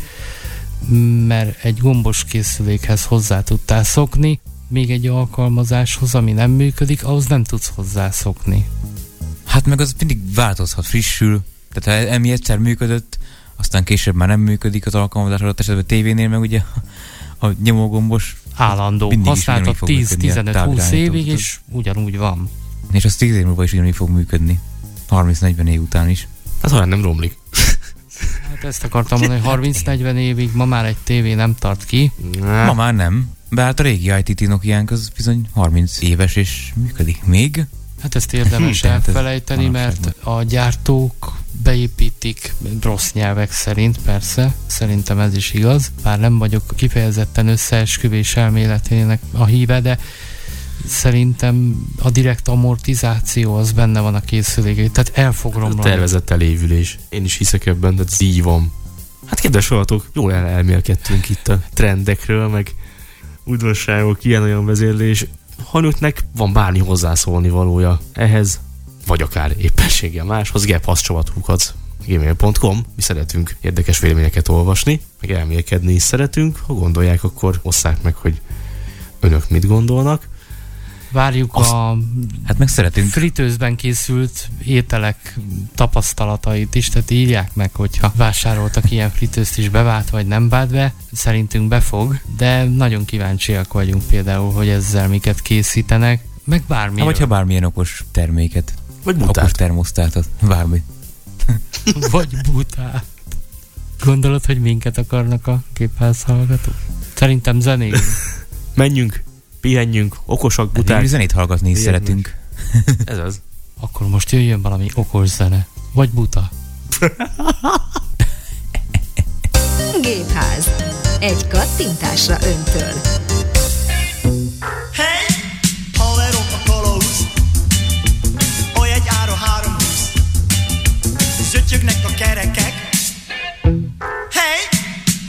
mert egy gombos készülékhez hozzá tudtál szokni, még egy alkalmazáshoz, ami nem működik, ahhoz nem tudsz hozzászokni. Hát meg az mindig változhat, frissül. Tehát ha emi egyszer működött, aztán később már nem működik az alkalmazás adott esetben tévénél, meg ugye a nyomógombos állandó. Mindig Használtad ugyanúgy fog működni a 10-15-20 távirányító, évig, és ugyanúgy van. és az 10 év múlva is ugyanúgy fog működni. 30-40 év után is. Hát olyan nem romlik. Hát ezt akartam mondani, hogy 30-40 évig ma már egy tévé nem tart ki. Ma már nem. De hát a régi ITT Nokiánk az bizony 30 éves és működik még. Hát ezt érdemes Tehát ez elfelejteni, mert manapságban. a gyártók beépítik rossz nyelvek szerint, persze, szerintem ez is igaz, bár nem vagyok kifejezetten összeesküvés elméletének a híve, de szerintem a direkt amortizáció az benne van a készülékén, tehát el fog romlani. Tervezett elévülés. Én is hiszek ebben, de ez így van. Hát kedves hallgatók, jól el- elmélkedtünk itt a trendekről, meg újdonságok, ilyen-olyan vezérlés. Ha önöknek van bármi hozzászólni valója ehhez, vagy akár éppenséggel máshoz, gepaszcsavatúkat gmail.com. Mi szeretünk érdekes véleményeket olvasni, meg elmélkedni is szeretünk. Ha gondolják, akkor osszák meg, hogy önök mit gondolnak. Várjuk Azt- a Hát meg szeretünk. fritőzben készült ételek tapasztalatait is, tehát írják meg, hogyha vásároltak ilyen fritőzt is bevált vagy nem vált be, szerintünk befog, de nagyon kíváncsiak vagyunk például, hogy ezzel miket készítenek, meg bármi. Ha, vagy ha bármilyen okos terméket. Vagy Okos mutát. termosztátot. Bármi. vagy butát. Gondolod, hogy minket akarnak a képház hallgatók? Szerintem zenéjünk. Menjünk, pihenjünk, okosak, Buták. Mi zenét hallgatni is szeretünk. Ez az. Akkor most jöjjön valami okos zene. Vagy buta. Gépház. Egy kattintásra öntől.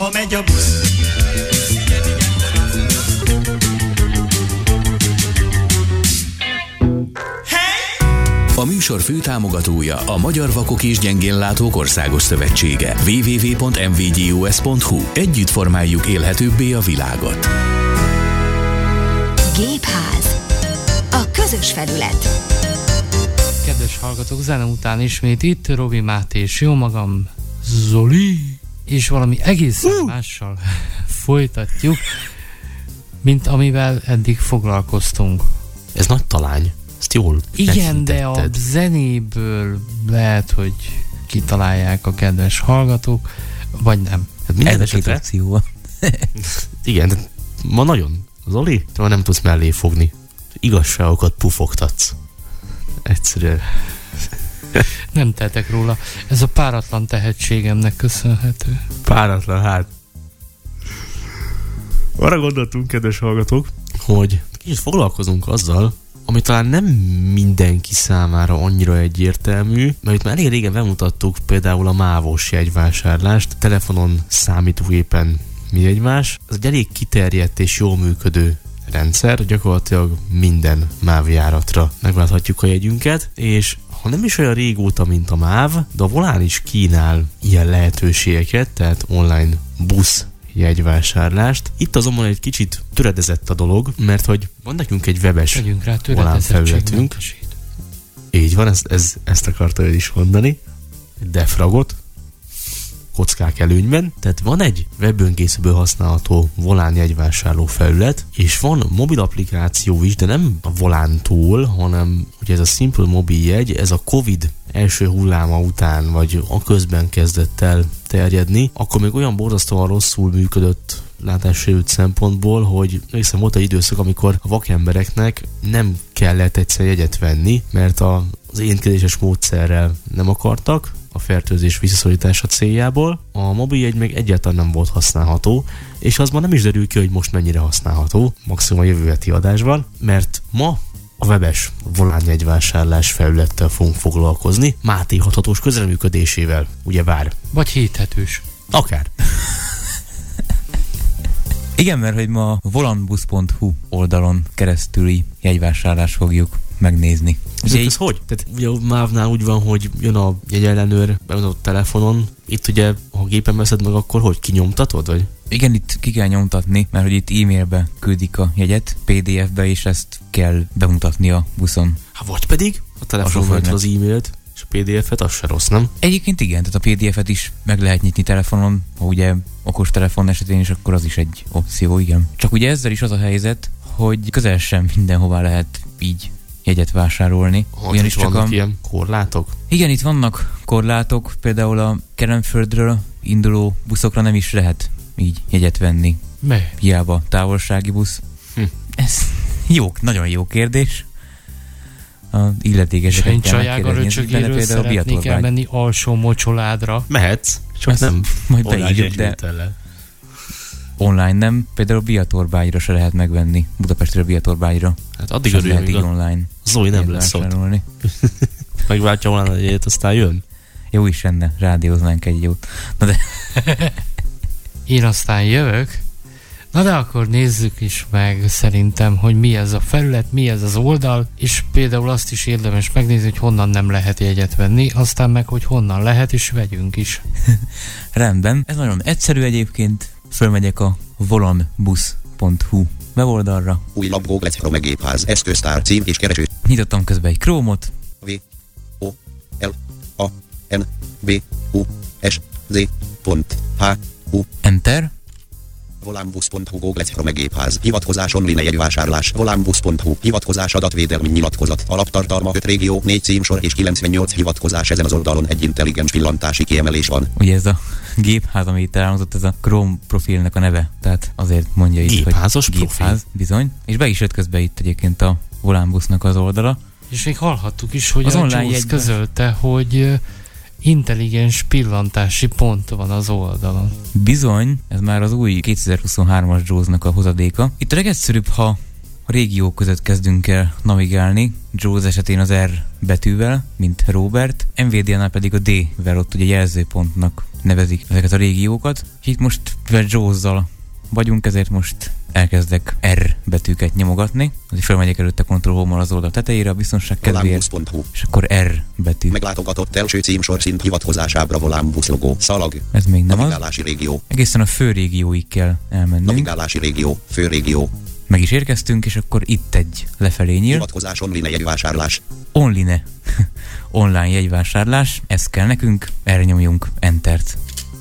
Ha megy a busz, A műsor főtámogatója a Magyar Vakok és Gyengénlátók Országos Szövetsége. www.mvgus.hu Együtt formáljuk élhetőbbé a világot. Gépház. A közös felület. Kedves hallgatók, zene után ismét itt Robi Máté és jó magam Zoli, és valami egészen mással folytatjuk, mint amivel eddig foglalkoztunk. Ez nagy talány. Ezt jól Igen, de a zenéből lehet, hogy kitalálják a kedves hallgatók, vagy nem. Hát minden esetre, igen, de ma nagyon, Zoli, te ma nem tudsz mellé fogni. Igazságokat pufogtatsz. Egyszerűen. Nem tehetek róla. Ez a páratlan tehetségemnek köszönhető. Páratlan, hát. Arra gondoltunk, kedves hallgatók, hogy kicsit foglalkozunk azzal, ami talán nem mindenki számára annyira egyértelmű, mert itt már elég régen bemutattuk például a mávos jegyvásárlást, telefonon, számítógépen mi egymás. Ez egy elég kiterjedt és jól működő rendszer, gyakorlatilag minden MÁV megválthatjuk a jegyünket, és ha nem is olyan régóta, mint a MÁV, de a Volán is kínál ilyen lehetőségeket, tehát online busz jegyvásárlást. Itt azonban egy kicsit töredezett a dolog, mert hogy van nekünk egy webes rá Volán felületünk. így van, ezt, ez, ezt akarta ő is mondani. Defragot, kockák előnyben. Tehát van egy webön készülből használható volán jegyvásárló felület, és van mobil applikáció is, de nem a volántól, hanem ugye ez a Simple Mobil jegy, ez a Covid első hulláma után, vagy a közben kezdett el terjedni, akkor még olyan borzasztóan rosszul működött látássérült szempontból, hogy hiszen volt egy időszak, amikor a vakembereknek nem kellett egyszer jegyet venni, mert a, az énkedéses módszerrel nem akartak, a fertőzés visszaszorítása céljából, a mobiljegy meg egyáltalán nem volt használható, és az ma nem is derül ki, hogy most mennyire használható, maximum a jövő heti adásban, mert ma a webes volánjegyvásárlás felülettel fogunk foglalkozni, Máté hathatós közreműködésével, ugye vár? Vagy héthetős. Akár. Igen, mert hogy ma a volanbus.hu oldalon keresztüli jegyvásárlást fogjuk megnézni. Ugye ez hogy? Tehát ugye a MÁV-nál úgy van, hogy jön a jegyellenőr, a telefonon, itt ugye, ha gépen veszed meg, akkor hogy kinyomtatod, vagy? Igen, itt ki kell nyomtatni, mert hogy itt e-mailbe küldik a jegyet, PDF-be, és ezt kell bemutatni a buszon. Hát vagy pedig a telefonon az e-mailt, és a PDF-et, az se rossz, nem? Egyébként igen, tehát a PDF-et is meg lehet nyitni telefonon, ha ugye okos telefon esetén is, akkor az is egy opció, igen. Csak ugye ezzel is az a helyzet, hogy közel sem mindenhová lehet így jegyet vásárolni. Hogy Ugyanis csak vannak a... ilyen korlátok? Igen, itt vannak korlátok, például a Kerenföldről induló buszokra nem is lehet így jegyet venni. Mi? Hiába távolsági busz. Hm. Ez jó, nagyon jó kérdés. A illetékeseket Sencs a jágaröcsögéről szeretnék elmenni alsó mocsoládra. Mehetsz, csak Ezt nem majd beírjuk, de online nem. Például Biatorbágyra se lehet megvenni. Budapestről Biatorbágyra. Hát addig örül, lehet így online. Zoli nem lesz ott. Megváltja volna egyet, aztán jön. Jó is lenne, rádióznánk egy jót. Na de... Én aztán jövök. Na de akkor nézzük is meg szerintem, hogy mi ez a felület, mi ez az oldal, és például azt is érdemes megnézni, hogy honnan nem lehet jegyet venni, aztán meg, hogy honnan lehet, és vegyünk is. Rendben. Ez nagyon egyszerű egyébként. Fölmegyek a volanbus.hu weboldalra. Új lap Google Chrome gépház, eszköztár, cím és kereső. Nyitottam közben egy Chrome-ot. V, O, L, A, N, B, U, S, Z, pont, H, U. Enter. Volambus.hu Google Chrome gépház. Hivatkozás online jegyvásárlás. Volambus.hu. Hivatkozás adatvédelmi nyilatkozat. Alaptartalma 5 régió, 4 címsor és 98 hivatkozás ezen az oldalon egy intelligens pillantási kiemelés van. Ugye ez a gépház, ami itt elhangzott, ez a Chrome profilnek a neve. Tehát azért mondja itt, Gépházos hogy gépház, profil. bizony. És be is jött közben itt egyébként a Volambusnak az oldala. És még hallhattuk is, hogy az a online közölte, hogy intelligens pillantási pont van az oldalon. Bizony, ez már az új 2023-as JAWS-nak a hozadéka. Itt a legegyszerűbb, ha a régió között kezdünk el navigálni, JAWS esetén az R betűvel, mint Robert, NVIDIA-nál pedig a D-vel, ott ugye jelzőpontnak nevezik ezeket a régiókat. És itt most JAWS-zal vagyunk, ezért most elkezdek R betűket nyomogatni, hogy felmegyek előtte Ctrl home az oldal tetejére a biztonság kedvéért, és akkor R betű. Meglátogatott első címsor szint hivatkozásábra Volambus logó, szalag. Ez még nem Navigálási az. régió. Egészen a fő régióig kell elmennünk. Navigálási régió, fő régió. Meg is érkeztünk, és akkor itt egy lefelé nyíl. Hivatkozás online jegyvásárlás. Online. online jegyvásárlás. Ez kell nekünk, erre nyomjunk Entert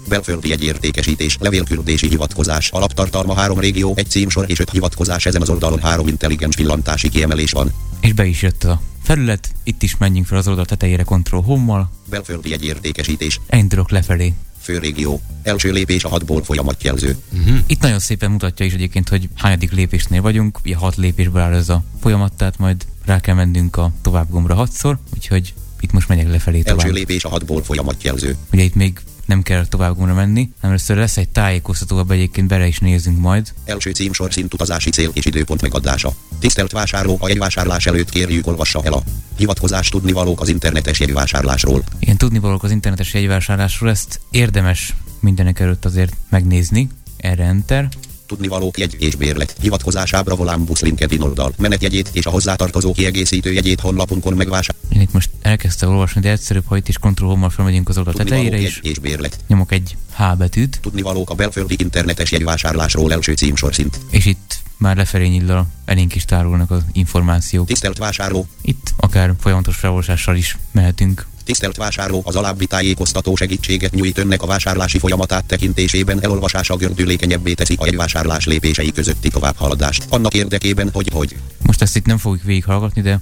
belföldi egyértékesítés, levélküldési hivatkozás, alaptartalma három régió, egy címsor és öt hivatkozás ezen az oldalon három intelligens pillantási kiemelés van. És be is jött a felület, itt is menjünk fel az oldal tetejére Ctrl Home-mal. Belföldi egyértékesítés. Elindulok lefelé. Főrégió. Első lépés a hatból folyamatjelző. Uh-huh. Itt nagyon szépen mutatja is egyébként, hogy hányadik lépésnél vagyunk. Ugye hat lépésből áll ez a folyamat, tehát majd rá kell mennünk a tovább gombra hatszor, úgyhogy itt most megyek lefelé tovább. Első lépés a hatból folyamatjelző. Ugye itt még nem kell tovább menni, hanem először lesz egy tájékoztató, abban egyébként bele is nézünk majd. Első címsor szint utazási cél és időpont megadása. Tisztelt vásárló, a jegyvásárlás előtt kérjük olvassa el a hivatkozás tudnivalók az internetes jegyvásárlásról. Igen, tudnivalók az internetes jegyvásárlásról, ezt érdemes mindenek előtt azért megnézni. Erre enter tudnivalók jegy és bérlet. Hivatkozására Volambus LinkedIn oldal. Menetjegyét és a hozzátartozó kiegészítő jegyét honlapunkon megvásárolni. Én itt most elkezdte olvasni, de egyszerűbb, ha itt is Ctrl Home-mal felmegyünk az oldal tetejére is. és bérlet. Nyomok egy H betűt. Tudnivalók a belföldi internetes jegyvásárlásról első címsorszint. És itt már lefelé nyillal elénk is tárolnak az információk. Tisztelt vásárló! Itt akár folyamatos felolvasással is mehetünk. Tisztelt vásárló, az alábbi tájékoztató segítséget nyújt önnek a vásárlási folyamatát tekintésében elolvasása gördülékenyebbé teszi a jegyvásárlás lépései közötti továbbhaladást. Annak érdekében, hogy hogy. Most ezt itt nem fogjuk végighallgatni, de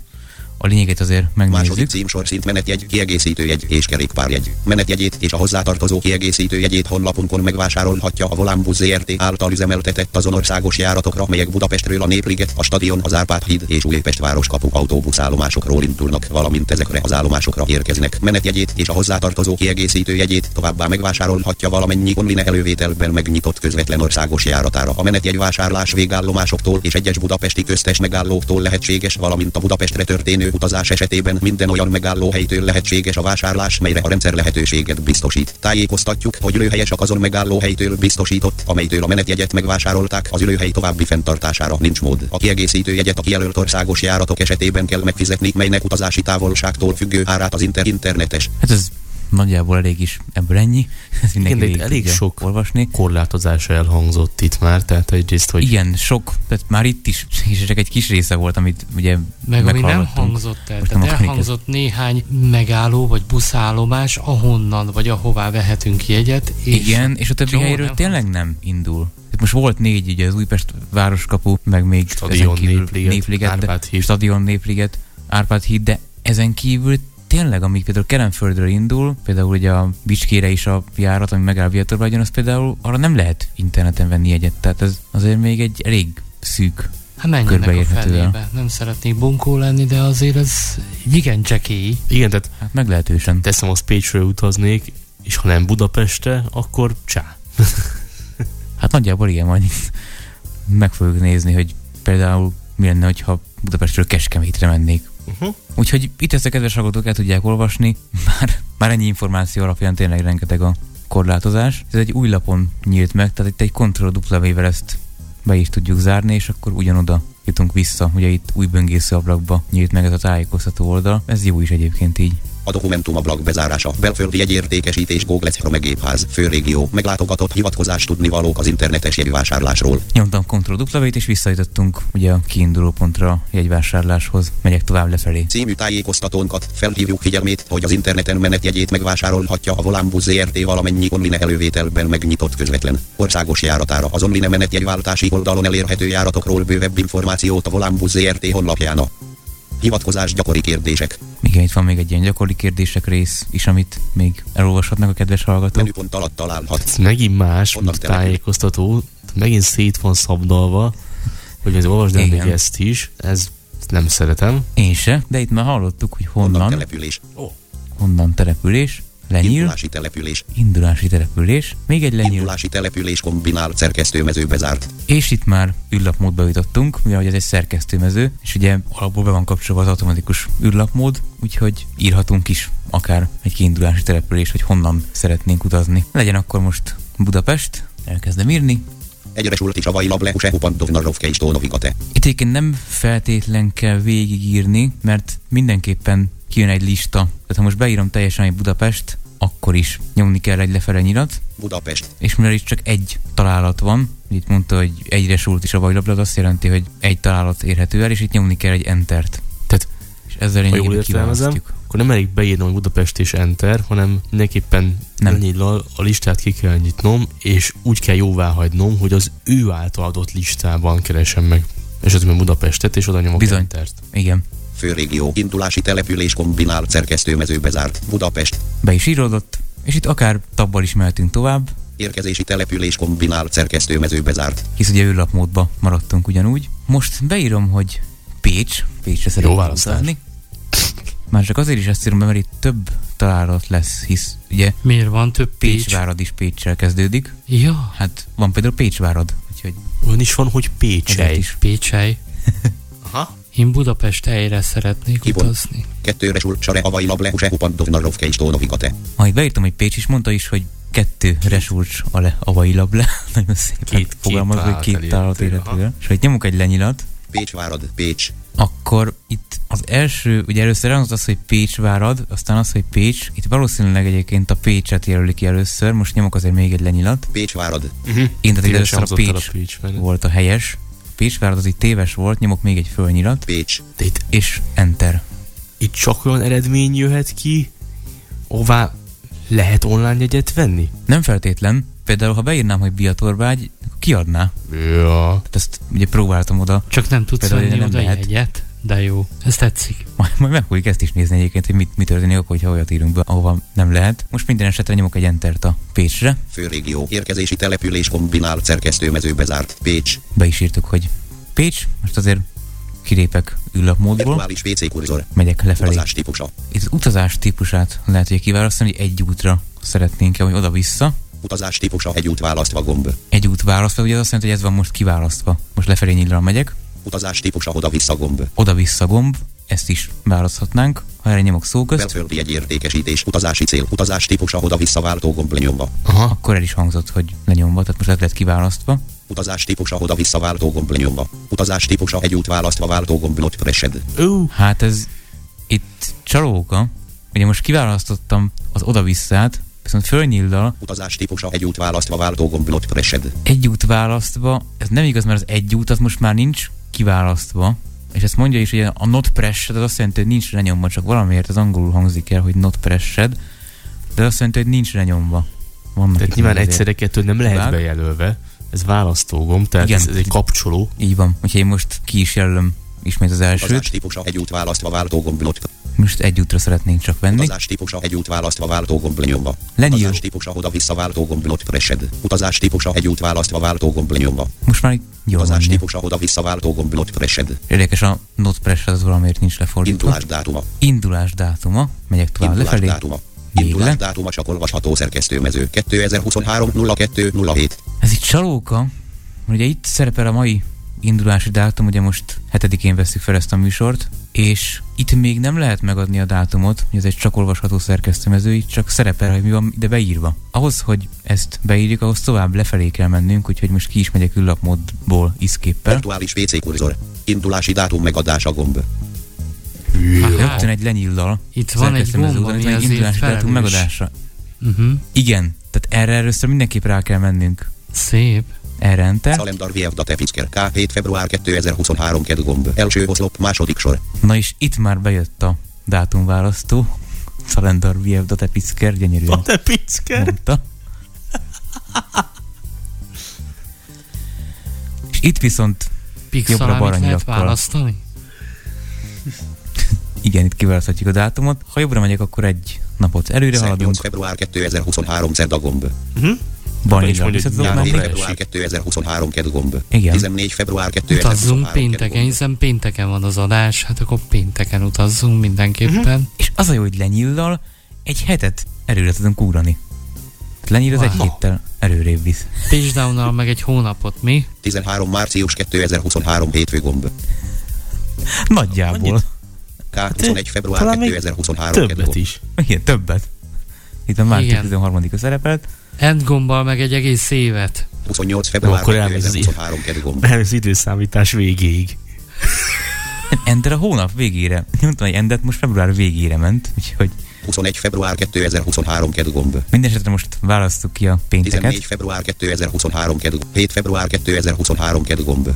a lényeget azért Második megnézzük. címsor szint menetjegy, kiegészítőjegy és kerékpárjegy. Menetjegyét és a hozzátartozó kiegészítőjegyét honlapunkon megvásárolhatja a Volánbusz ZRT által üzemeltetett azon országos járatokra, melyek Budapestről a Népliget, a stadion, az Árpád híd és Újpest városkapu autóbuszállomásokról indulnak, valamint ezekre az állomásokra érkeznek. Menetjegyét és a hozzátartozó kiegészítőjegyét továbbá megvásárolhatja valamennyi online elővételben megnyitott közvetlen országos járatára. A menetjegy vásárlás végállomásoktól és egyes budapesti köztes megállóktól lehetséges, valamint a Budapestre történő utazás esetében minden olyan megállóhelytől lehetséges a vásárlás, melyre a rendszer lehetőséget biztosít. Tájékoztatjuk, hogy ülőhelyesek azon megállóhelytől biztosított, amelytől a menetjegyet megvásárolták, az ülőhely további fenntartására nincs mód. A kiegészítő jegyet a kijelölt országos járatok esetében kell megfizetni, melynek utazási távolságtól függő árát az inter internetes Hát ez nagyjából elég is, ebből ennyi. Ez Igen, mindenki végig elég tudja sok olvasni. korlátozás elhangzott itt már, tehát egyrészt, hogy Igen, sok, tehát már itt is, és csak egy kis része volt, amit ugye Meg ami nem hangzott el, Most tehát elhangzott néhány megálló vagy buszállomás, ahonnan vagy ahová vehetünk jegyet. És Igen, és a többi helyről nem tényleg nem indul. Tehát most volt négy, ugye az Újpest városkapu, meg még Stadion, Népliget, Népliget Árpád híd. Stadion, Népliget, Árpád híd, de ezen kívül tényleg, amíg például Kelenföldről indul, például ugye a Bicskére is a járat, ami megáll Viatorbágyon, az például arra nem lehet interneten venni jegyet. Tehát ez azért még egy elég szűk. Hát menjenek a felébe. Nem szeretnék bunkó lenni, de azért ez igen csekély. igen, tehát Hát meglehetősen. teszem, az Pécsről utaznék, és ha nem Budapestre, akkor csá. Hát nagyjából igen, majd meg fogjuk nézni, hogy például mi lenne, hogyha Budapestről Kecskemétre mennék. Uh-huh. Úgyhogy itt ezt a kedves hallgatók el tudják olvasni, már, már ennyi információ alapján tényleg rengeteg a korlátozás. Ez egy új lapon nyílt meg, tehát itt egy Ctrl W-vel ezt be is tudjuk zárni, és akkor ugyanoda jutunk vissza. Ugye itt új böngésző ablakba nyílt meg ez a tájékoztató oldal. Ez jó is egyébként így. A dokumentum ablak bezárása, belföldi jegyértékesítés, Google Chrome gépház, főrégió, meglátogatott hivatkozás tudnivalók az internetes jegyvásárlásról. Nyomtam Ctrl W-t, és visszajutottunk ugye a kiinduló pontra jegyvásárláshoz. Megyek tovább lefelé. Című tájékoztatónkat felhívjuk figyelmét, hogy az interneten menetjegyét megvásárolhatja a Volánbusz ZRT valamennyi online elővételben megnyitott közvetlen országos járatára. Az online menetjegyváltási oldalon elérhető járatokról bővebb információt a Volánbusz ZRT honlapján Hivatkozás gyakori kérdések. Igen, itt van még egy ilyen gyakori kérdések rész is, amit még elolvashatnak a kedves hallgatók. Menüpont alatt találhat. Ez megint más, Honnan mint tájékoztató, megint szét van szabdalva, hogy ez olvasd el még ezt is, ez nem szeretem. Én se, de itt már hallottuk, hogy Honnan honnan, település. honnan település, lenyíl, Indulási település. indulási település, még egy lenyíl, Indulási település kombinált szerkesztőmező bezárt. és itt már űrlapmódba jutottunk, mivel ez egy szerkesztőmező, és ugye alapból be van kapcsolva az automatikus űrlapmód, úgyhogy írhatunk is akár egy kiindulási település, hogy honnan szeretnénk utazni. Legyen akkor most Budapest, elkezdem írni, Egyresult is a Vajlab Lehuse Hupandovnarovke is Tónovigate. Itt egyébként nem feltétlen kell végigírni, mert mindenképpen kijön egy lista. Tehát ha most beírom teljesen, hogy Budapest, akkor is nyomni kell egy lefele nyilat, Budapest. és mivel itt csak egy találat van, itt mondta, hogy egyre sult is a vajlablad, azt jelenti, hogy egy találat érhető el, és itt nyomni kell egy entert. Tehát, És ezzel ha jól értelmezem, kiválasztjuk. akkor nem elég beírnom, hogy Budapest és Enter, hanem mindenképpen Nem. nem. a listát ki kell nyitnom, és úgy kell jóvá hagynom, hogy az ő által adott listában keresem meg esetben Budapestet, és oda nyomok Bizony. Entert. Igen, Főrégió. Indulási település kombinált szerkesztőmező bezárt. Budapest. be is íródott, és itt akár tabbal is mehetünk tovább, Érkezési település kombinált szerkesztőmező bezárt. hisz ugye űrlapmódba maradtunk ugyanúgy. Most beírom, hogy Pécs, Pécsre szeretnék választás. utazni. Már csak azért is ezt írom mert itt több találat lesz, hisz ugye Miért van több Pécs? Pécsvárad is Pécsel kezdődik. Ja, Hát van például Pécsvárad, úgyhogy Olyan is van, hogy Pécsej. is. Pécsely. Aha. Én Budapest helyre szeretnék Kibon. utazni. Kettőresult Sare a Vajlab Lehuse Hupandovnarovke is Tónovigate. Ahogy beírtam, hogy Pécs is, mondta is, hogy kettő resurcs a le, avai lab le. Nagyon szépen Két- fogalmaz, hogy két érhető el. És itt nyomunk egy lenyilat, Pécsvárad. Pécs. akkor itt az első, ugye először elhangzott az, hogy Pécsvárad, aztán az, hogy Pécs. Itt valószínűleg egyébként a Pécset jelölik ki először, most nyomok azért még egy lenyilat. Pécsvárad. Uh-huh. Én tehát először a Pécs a Pécs volt a helyes. Pécsvárad az itt téves volt, nyomok még egy fölnyilat, Pécs. Itt, és Enter. itt csak olyan eredmény jöhet ki, ahová lehet online jegyet venni? Nem feltétlen, például ha beírnám, hogy Biatorbágy, akkor kiadná. Ja. Tehát ezt ugye próbáltam oda. Csak nem tudsz Például venni nem oda lehet. jegyet. De jó, ez tetszik. Majd, majd meg fogjuk ezt is nézni egyébként, hogy mit, mi történik, akkor, hogyha olyat írunk be, ahova nem lehet. Most minden esetre nyomok egy entert a Pécsre. Főrégió. Érkezési település kombinált szerkesztőmezőbe zárt. Pécs. Be is írtuk, hogy Pécs. Most azért kilépek űrlapmódból, Aktuális PC kurzor. megyek lefelé. Utazás típusa. Itt az utazás típusát lehet, hogy kiválasztani, hogy egy útra szeretnénk hogy oda-vissza. Utazás típusa egy út választva gomb. Egy út választva, ugye az azt jelenti, hogy ez van most kiválasztva. Most lefelé nyílra megyek, Utazás típusa oda-vissza gomb. oda-vissza gomb, ezt is választhatnánk. Ha erre nyomok szó közt, Belföldi egy értékesítés. Utazási cél. Utazás típusa oda-vissza váltó gomb lenyomva. Aha. akkor el is hangzott, hogy lenyomva, tehát most ez lett kiválasztva. Utazás típusa oda-vissza váltó gomb lenyomva. Utazás típusa egy út választva váltó gomb not pressed. Ó, Hát ez itt csalóka. Ugye most kiválasztottam az oda-visszát, viszont fölnyíldal Utazás típusa egy út választva váltó gomb not pressed. egy út választva, ez nem igaz, mert az egy út az most már nincs kiválasztva, és ezt mondja is, hogy a not pressed, az azt jelenti, hogy nincs lenyomva, csak valamiért az angolul hangzik el, hogy not pressed, de azt jelenti, hogy nincs lenyomva. Vannak tehát nyilván egyszerre kettő nem lehet Vág. bejelölve. Ez választógomb, tehát Igen. ez, ez egy kapcsoló. Így van, úgyhogy én most ki is jelölöm ismét az elsőt. típusa egy út választva váltó gomb not Most egy útra szeretnénk csak venni. Utazás típusa egy út választva váltó gomb lenyomva. Lenyíl. Utazás típusa oda-vissza váltó gomb not pressed. Utazás típusa egy út választva váltó gomb lenyomva. Most már van. Utazás típusa oda-vissza váltó gomb not pressed. Érdekes, a not pressure az valamiért nincs lefordítva. Indulás dátuma. Indulás dátuma. Megyek tovább Indulás lefelé. dátuma. Indulás dátuma csak olvasható szerkesztőmező. 2023 02 07. Ez itt csalóka. Ugye itt szerepel a mai indulási dátum, ugye most 7-én veszük fel ezt a műsort, és itt még nem lehet megadni a dátumot, hogy ez egy csak olvasható szerkesztőmező, itt csak szerepel, hogy mi van ide beírva. Ahhoz, hogy ezt beírjuk, ahhoz tovább lefelé kell mennünk, úgyhogy most ki is megyek űrlapmódból iszképpel. Aktuális PC kurzor. Indulási dátum megadása gomb. Rögtön egy lenyillal. Itt van egy gomb, után, ami azért indulási dátum megadása. Uh-huh. Igen, tehát erre először mindenképp rá kell mennünk. Szép. Erre enter. Szalendar VF Date Fisker K7 február 2023 ked gomb. Első oszlop második sor. Na és itt már bejött a dátumválasztó. Szalendar VF Date Picker, gyönyörűen te picke! mondta. És itt viszont, Pixel, Jobbra-balra nyilakkal. választani? igen, itt kiválaszthatjuk a dátumot. Ha jobbra megyek, akkor egy napot előre haladunk. 8 február 2023 szerda gomb. Balra vissza hogy tudok nyári menni. 4 Menni? február 2023 ked gomb. Igen. 14 február 2023 Utazzunk pénteken, hiszen pénteken van az adás, hát akkor pénteken utazzunk mindenképpen. És az a jó, hogy lenyillal egy hetet előre tudunk ugrani. Lenyíl az Wow. egy héttel előrébb visz. Pitchdownnal meg egy hónapot, mi? 13 március 2023 hétfő gomb. Nagyjából. K21 február talán még 2023 ked Többet is. Igen, többet. Itt a március Igen. 13 a szerepelt. End gombbal meg egy egész évet. 28 február akkor elmész az 2023 ked gomb. Elmész az időszámítás végéig. Ender a hónap végére. Mondtam, hogy Endet most február végére ment, úgyhogy 21 február 2023 ked gomb. Mindesetre most választjuk ki a 14 pénteket. február 2023 ked gomb. 7 február 2023 ked gomb.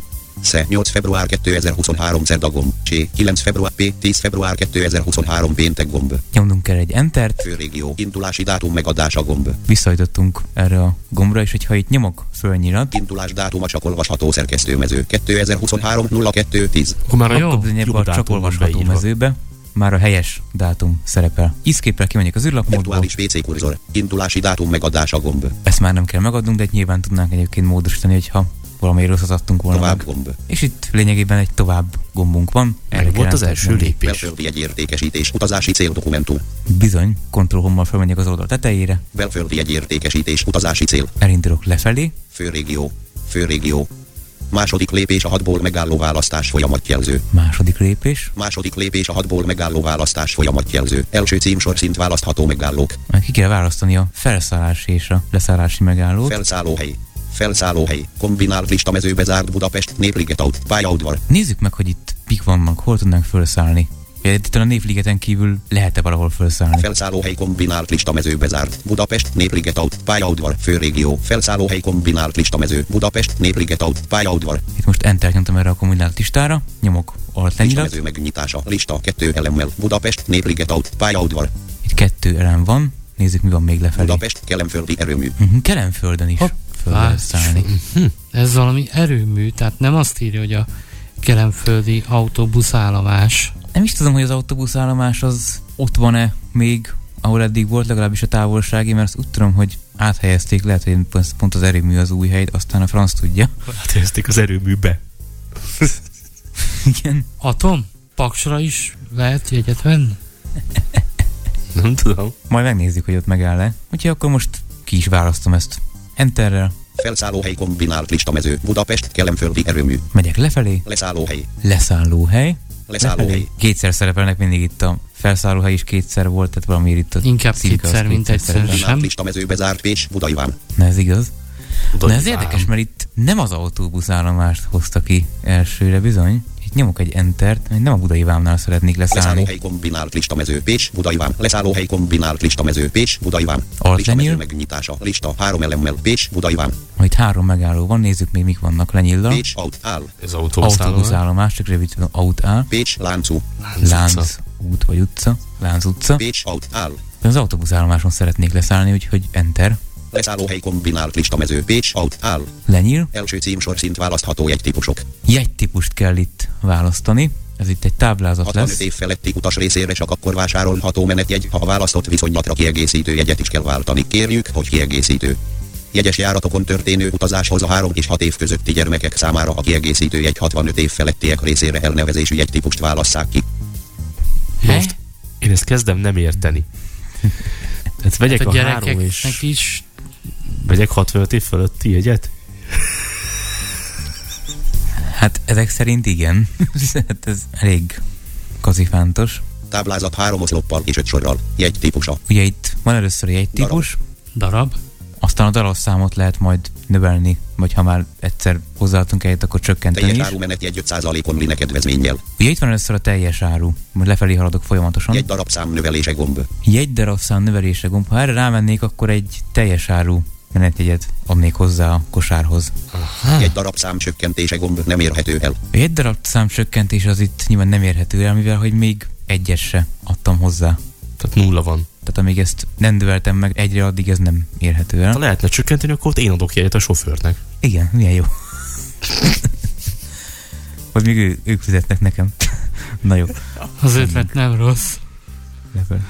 Sze 8 február 2023 szerda gomb. C 9 február P 10 február 2023 péntek gomb. Nyomnunk kell egy entert, Főrégió. Indulási dátum megadása gomb. visszajutottunk erre a gombra, és hogyha itt nyomok fölnyirat, Indulás dátuma csak olvasható szerkesztőmező. 2023 02 10. Akkor már akkor jobb ebbe a csak olvasható mezőbe már a helyes dátum szerepel. Iszképpel kimegyek az űrlapmódból, Virtuális PC kurzor. Indulási dátum megadása gomb. ezt már nem kell megadnunk, de nyilván tudnánk egyébként módosítani, hogyha valami rosszat adtunk volna Tovább meg. gomb. És itt lényegében egy tovább gombunk van. Erre Meg volt az első lépés. Belföldi egy értékesítés. Utazási céldokumentum. Bizony, kontroll hommal felmegyek az oldal tetejére, Belföldi egy értékesítés. Utazási cél. elindulok lefelé, Főrégió. Főrégió. Második lépés a hatból megálló választás folyamatjelző. második lépés, Második lépés a hatból megálló választás folyamatjelző. Első címsor szint választható megállók. Ki kell választani a felszállási és a leszállási megállót. Felszállóhely. Felszállóhely. Kombinált lista mezőbe zárt Budapest. Népliget aut. Pályaudvar. Nézzük meg, hogy itt mik vannak, hol tudnánk felszállni. Például a Névligeten kívül lehet-e valahol felszállni? Felszállóhely kombinált lista mezőbe zárt. Budapest. Népliget aut. Pályaudvar. Főrégió. Felszállóhely kombinált lista mező. Budapest. Népliget aut. Pályaudvar. Itt most enter nyomtam erre a kombinált listára, nyomok alt Lista lenyirat, mező megnyitása. Lista kettő elemmel. Budapest. Népliget aut. Pályaudvar. itt kettő elem van, nézzük mi van még lefelé. Budapest. Kelemföldi erőmű. Uh-huh, Kelemföldön is Hopp, lehet szállni. Ez valami erőmű, tehát nem azt írja, hogy a kelemföldi autóbuszállomás. Nem is tudom, hogy az autóbuszállomás az ott van-e még, ahol eddig volt legalábbis a távolsági, mert azt úgy tudom, hogy áthelyezték, lehet, hogy pont- pont az erőmű az új hely, aztán a franc tudja. Áthelyezték az erőműbe. Igen. Atom? Paksra is lehet jegyet venni? Nem tudom. Majd megnézzük, hogy ott megáll-e. Úgyhogy akkor most ki is választom ezt. Enterrel Felszállóhely kombinált listamező. Budapest, Kelemföldi erőmű. megyek lefelé, Leszállóhely. leszállóhely, Leszállóhely. Kétszer szerepelnek mindig itt a felszállóhely is kétszer volt, tehát valamiért itt a Inkább kétszer, mint egyszer. Sem. Kombinált listamező bezárt Pés, Budaiván. Na ez igaz. Oda De ez érdekes, mert itt nem az autóbuszállomást hozta ki elsőre bizony. Nyomok egy entert, hogy nem a budai vámnál szeretnék leszállni. Leszállóhely kombinált listamező. Pés, Budaiván. Leszállóhely kombinált listamező. Pés, Budaiván. Alt Listamező megnyitása. Lista három elemmel. Pés, Budaiván. Majd három megálló van, nézzük még mik vannak lenyillva. Pécs, aut, áll. Ez autóbuszállomás. Autóbuszállomás, csak rövid aut áll. Pécs, Láncú. Lánc út vagy utca. Lánc utca. Pécs, aut, áll. De az autóbuszállomáson szeretnék leszállni, úgyhogy enter. Leszállóhely kombinált listamező. Pécs, aut, áll. Lenyíl. Első címsor szint választható jegytípusok. Jegytípust kell itt választani. Ez itt egy táblázat 65 lesz. év feletti utas részére csak akkor vásárolható menetjegy, ha a választott viszonylatra kiegészítő jegyet is kell váltani. Kérjük, hogy kiegészítő. Jegyes járatokon történő utazáshoz a 3 és 6 év közötti gyermekek számára a kiegészítő jegy 65 év felettiek részére elnevezésű jegytípust válasszák ki. Most én ezt kezdem nem érteni. Tehát vegyek Hát a a, három és is vegyek 65 év fölötti jegyet? Hát ezek szerint igen. hát ez elég kazifántos. Táblázat 3 oszloppal és 5 sorral. Jegytípusa. Ugye itt van először egy típus, darab. aztán a darabszámot lehet majd növelni, vagy ha már egyszer hozzáadtunk egyet, akkor csökkenteni Teljes is. áru menetjegy 5%-on line kedvezménnyel. Ugye itt van először a teljes áru, majd lefelé haladok folyamatosan. Egy darabszám növelése gomb. Jegydarabszám növelése gomb. Ha erre rámennék, akkor egy teljes áru menetjegyet adnék hozzá a kosárhoz. Egy darabszám csökkentése gomb nem érhető el. A jegydarabszám csökkentés az itt nyilván nem érhető el, mivel hogy még egyes se adtam hozzá. Tehát nulla van. Tehát amíg ezt nem növeltem meg egyre, addig ez nem érhető Ha el. lehetne csökkenteni, akkor ott én adok jegyet a sofőrnek. Igen, milyen jó. Vagy még ő, ők fizetnek nekem. Na jó. Az ötlet nem rossz. Level.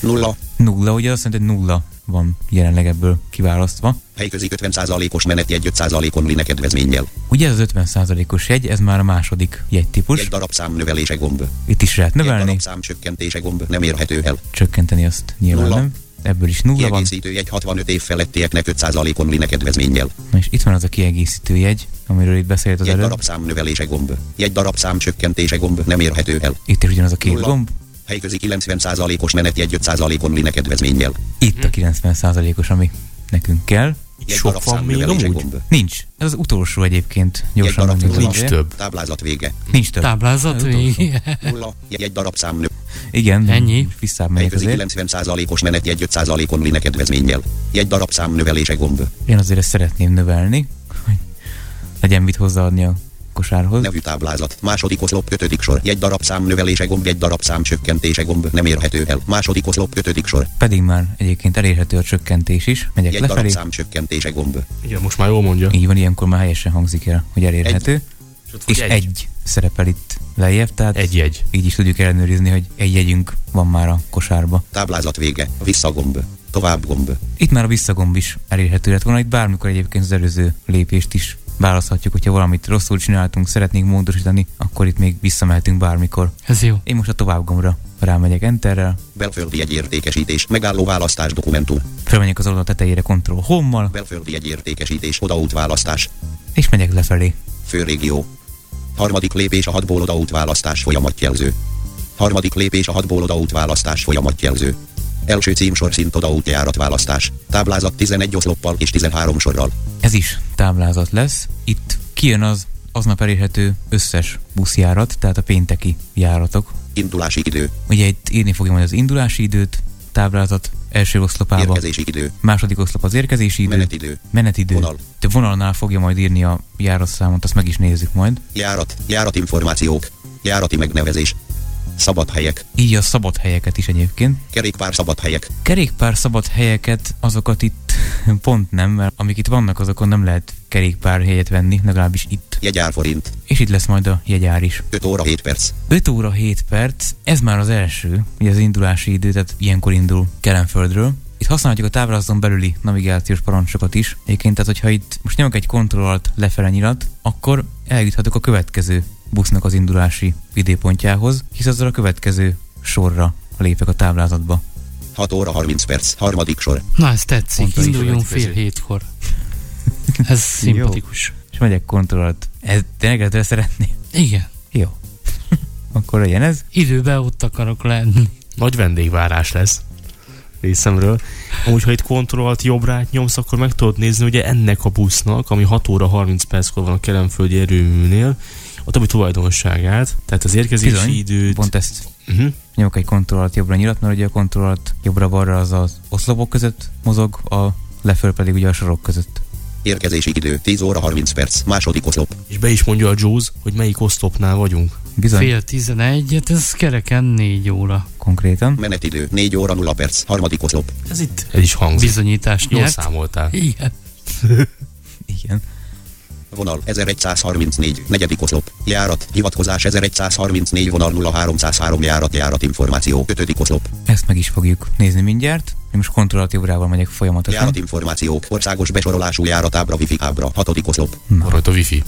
Nulla. Nulla, ugye azt hogy nulla van jelenleg ebből kiválasztva. Helyközi 50%-os menetjegy 5%-on line kedvezménnyel. Ugye ez az 50%-os jegy, ez már a második jegytípus. Egy darabszám növelése gomb. Itt is lehet Egy növelni, darabszám csökkentése gomb nem érhető el. csökkenteni azt nyilván Nulla. nem. Ebből is nulla van. Jegy 65 év felettieknek 5%-on line kedvezménnyel. Na és itt van az a kiegészítő jegy, amiről itt beszélt az Egy előbb. darabszám növelése gomb. Egy darabszám csökkentése gomb nem érhető el. Itt is ugyanaz a két Nulla. gomb. Helyközi 90%-os menetjegy 5%-on line kedvezménnyel. Itt a 90%-os, ami nekünk kell. Egy Sok van még növelése amúgy? gomb. Nincs. Ez az utolsó egyébként. Gyorsan darab megnézem. nulla. Nincs több. Táblázat vége. Nincs több. Táblázat vége. Nulla. Egy darabszám nő. Igen. Ennyi. Visszább megyek Helyközi azért. 90%-os menetjegy 5%-on line kedvezménnyel. Egy darabszám növelése gomb. Én azért ezt szeretném növelni, hogy legyen mit hozzáadni a kosárhoz. Nevű táblázat. Második oszlop, ötödik sor. Egy darabszám növelése gomb, egy darabszám csökkentése gomb nem érhető el. Második oszlop, ötödik sor. Pedig már egyébként elérhető a csökkentés is. Megyek Egy lefelé. darabszám csökkentése gomb. Igen, most már jól mondja. Így van, ilyenkor már helyesen hangzik el, hogy elérhető. És, ott És vagy egy. egy szerepel itt lejjebb, tehát Egy jegy. így is tudjuk ellenőrizni, hogy egy jegyünk van már a kosárba. Táblázat vége. Visszagomb. Tovább gomb. Itt már a visszagomb is elérhető lett volna, itt bármikor egyébként az előző lépést is választhatjuk, hogyha valamit rosszul csináltunk, szeretnénk módosítani, akkor itt még visszamehetünk bármikor. Ez jó. Én most a tovább gombra rámegyek Enterrel, Belföldi egyértékesítés. Megálló választás dokumentum. felmegyek az oldal tetejére Ctrl Home-mal, Belföldi egyértékesítés. Odaút választás. és megyek lefelé. Főrégió. Harmadik lépés a hatból odaút választás folyamatjelző. Harmadik lépés a hatból odaút választás folyamatjelző. Első címsor szint odaút járatválasztás. Táblázat 11 oszloppal és 13 sorral. Ez is táblázat lesz. Itt kijön az aznap elérhető összes buszjárat, tehát a pénteki járatok. Indulási idő. Ugye itt írni fogja majd az indulási időt, táblázat első oszlopába, Érkezési idő. második oszlop az érkezési idő, Menetidő. menetidő. Vonal. De vonalnál fogja majd írni a járatszámot, azt meg is nézzük majd. Járat. Járatinformációk. Járati megnevezés. Szabad helyek. Így a szabad helyeket is egyébként. Kerékpár szabad helyek. Kerékpár szabad helyeket, azokat itt pont nem, mert amik itt vannak, azokon nem lehet kerékpár helyet venni, legalábbis itt. Jegyár forint. És itt lesz majd a jegyár is. 5 óra 7 perc. 5 óra 7 perc, ez már az első, ugye az indulási idő, tehát ilyenkor indul Kelenföldről. Itt használhatjuk a táblázaton belüli navigációs parancsokat is. Egyébként, tehát hogyha itt most nyomok egy kontrollt lefele nyilat, akkor eljuthatok a következő busznak az indulási időpontjához, hisz azzal a következő sorra lépek a táblázatba. 6 óra 30 perc. Harmadik sor. Na, ez tetszik. Pont az is Induljunk következő. fél hétkor. Ez szimpatikus. És megyek kontrollt. Ez tényleg ezre szeretné? Igen. Jó. akkor legyen ez. Időben ott akarok lenni. Nagy vendégvárás lesz részemről. Amúgy, ha itt kontrollt jobbra nyomsz, akkor meg tudod nézni, ugye ennek a busznak, ami 6 óra 30 perckor van a Kelemföldi erőműnél, a többi tulajdonságát, tehát az érkezési Bizony, időt. Pont ezt Uh-huh. nyomok egy kontrollt jobbra nyilat, mert ugye a kontrollt jobbra-balra az az oszlopok között mozog, a leföl pedig ugye a sorok között. Érkezési idő 10 óra 30 perc. Második oszlop. És be is mondja a Jaws, hogy melyik oszlopnál vagyunk. Bizony, Fél. Fél tizenegyet, ez kereken négy óra. konkrétan. Menetidő 4 óra 0 perc. Harmadik oszlop. Ez itt el is hangzik. Bizonyítást Jól nyert. számoltál. Igen. Igen. Vonal 1134. Negyedik oszlop. Járat. Hivatkozás 1134 vonal 0303 járat. Járat információ. Ötödik oszlop. Ezt meg is fogjuk nézni mindjárt. Én most kontrollt jobbrával megyek folyamatosan. Járat információk. Országos besorolású járatábra wifi ábra. Hatodik oszlop. Rajta wifi.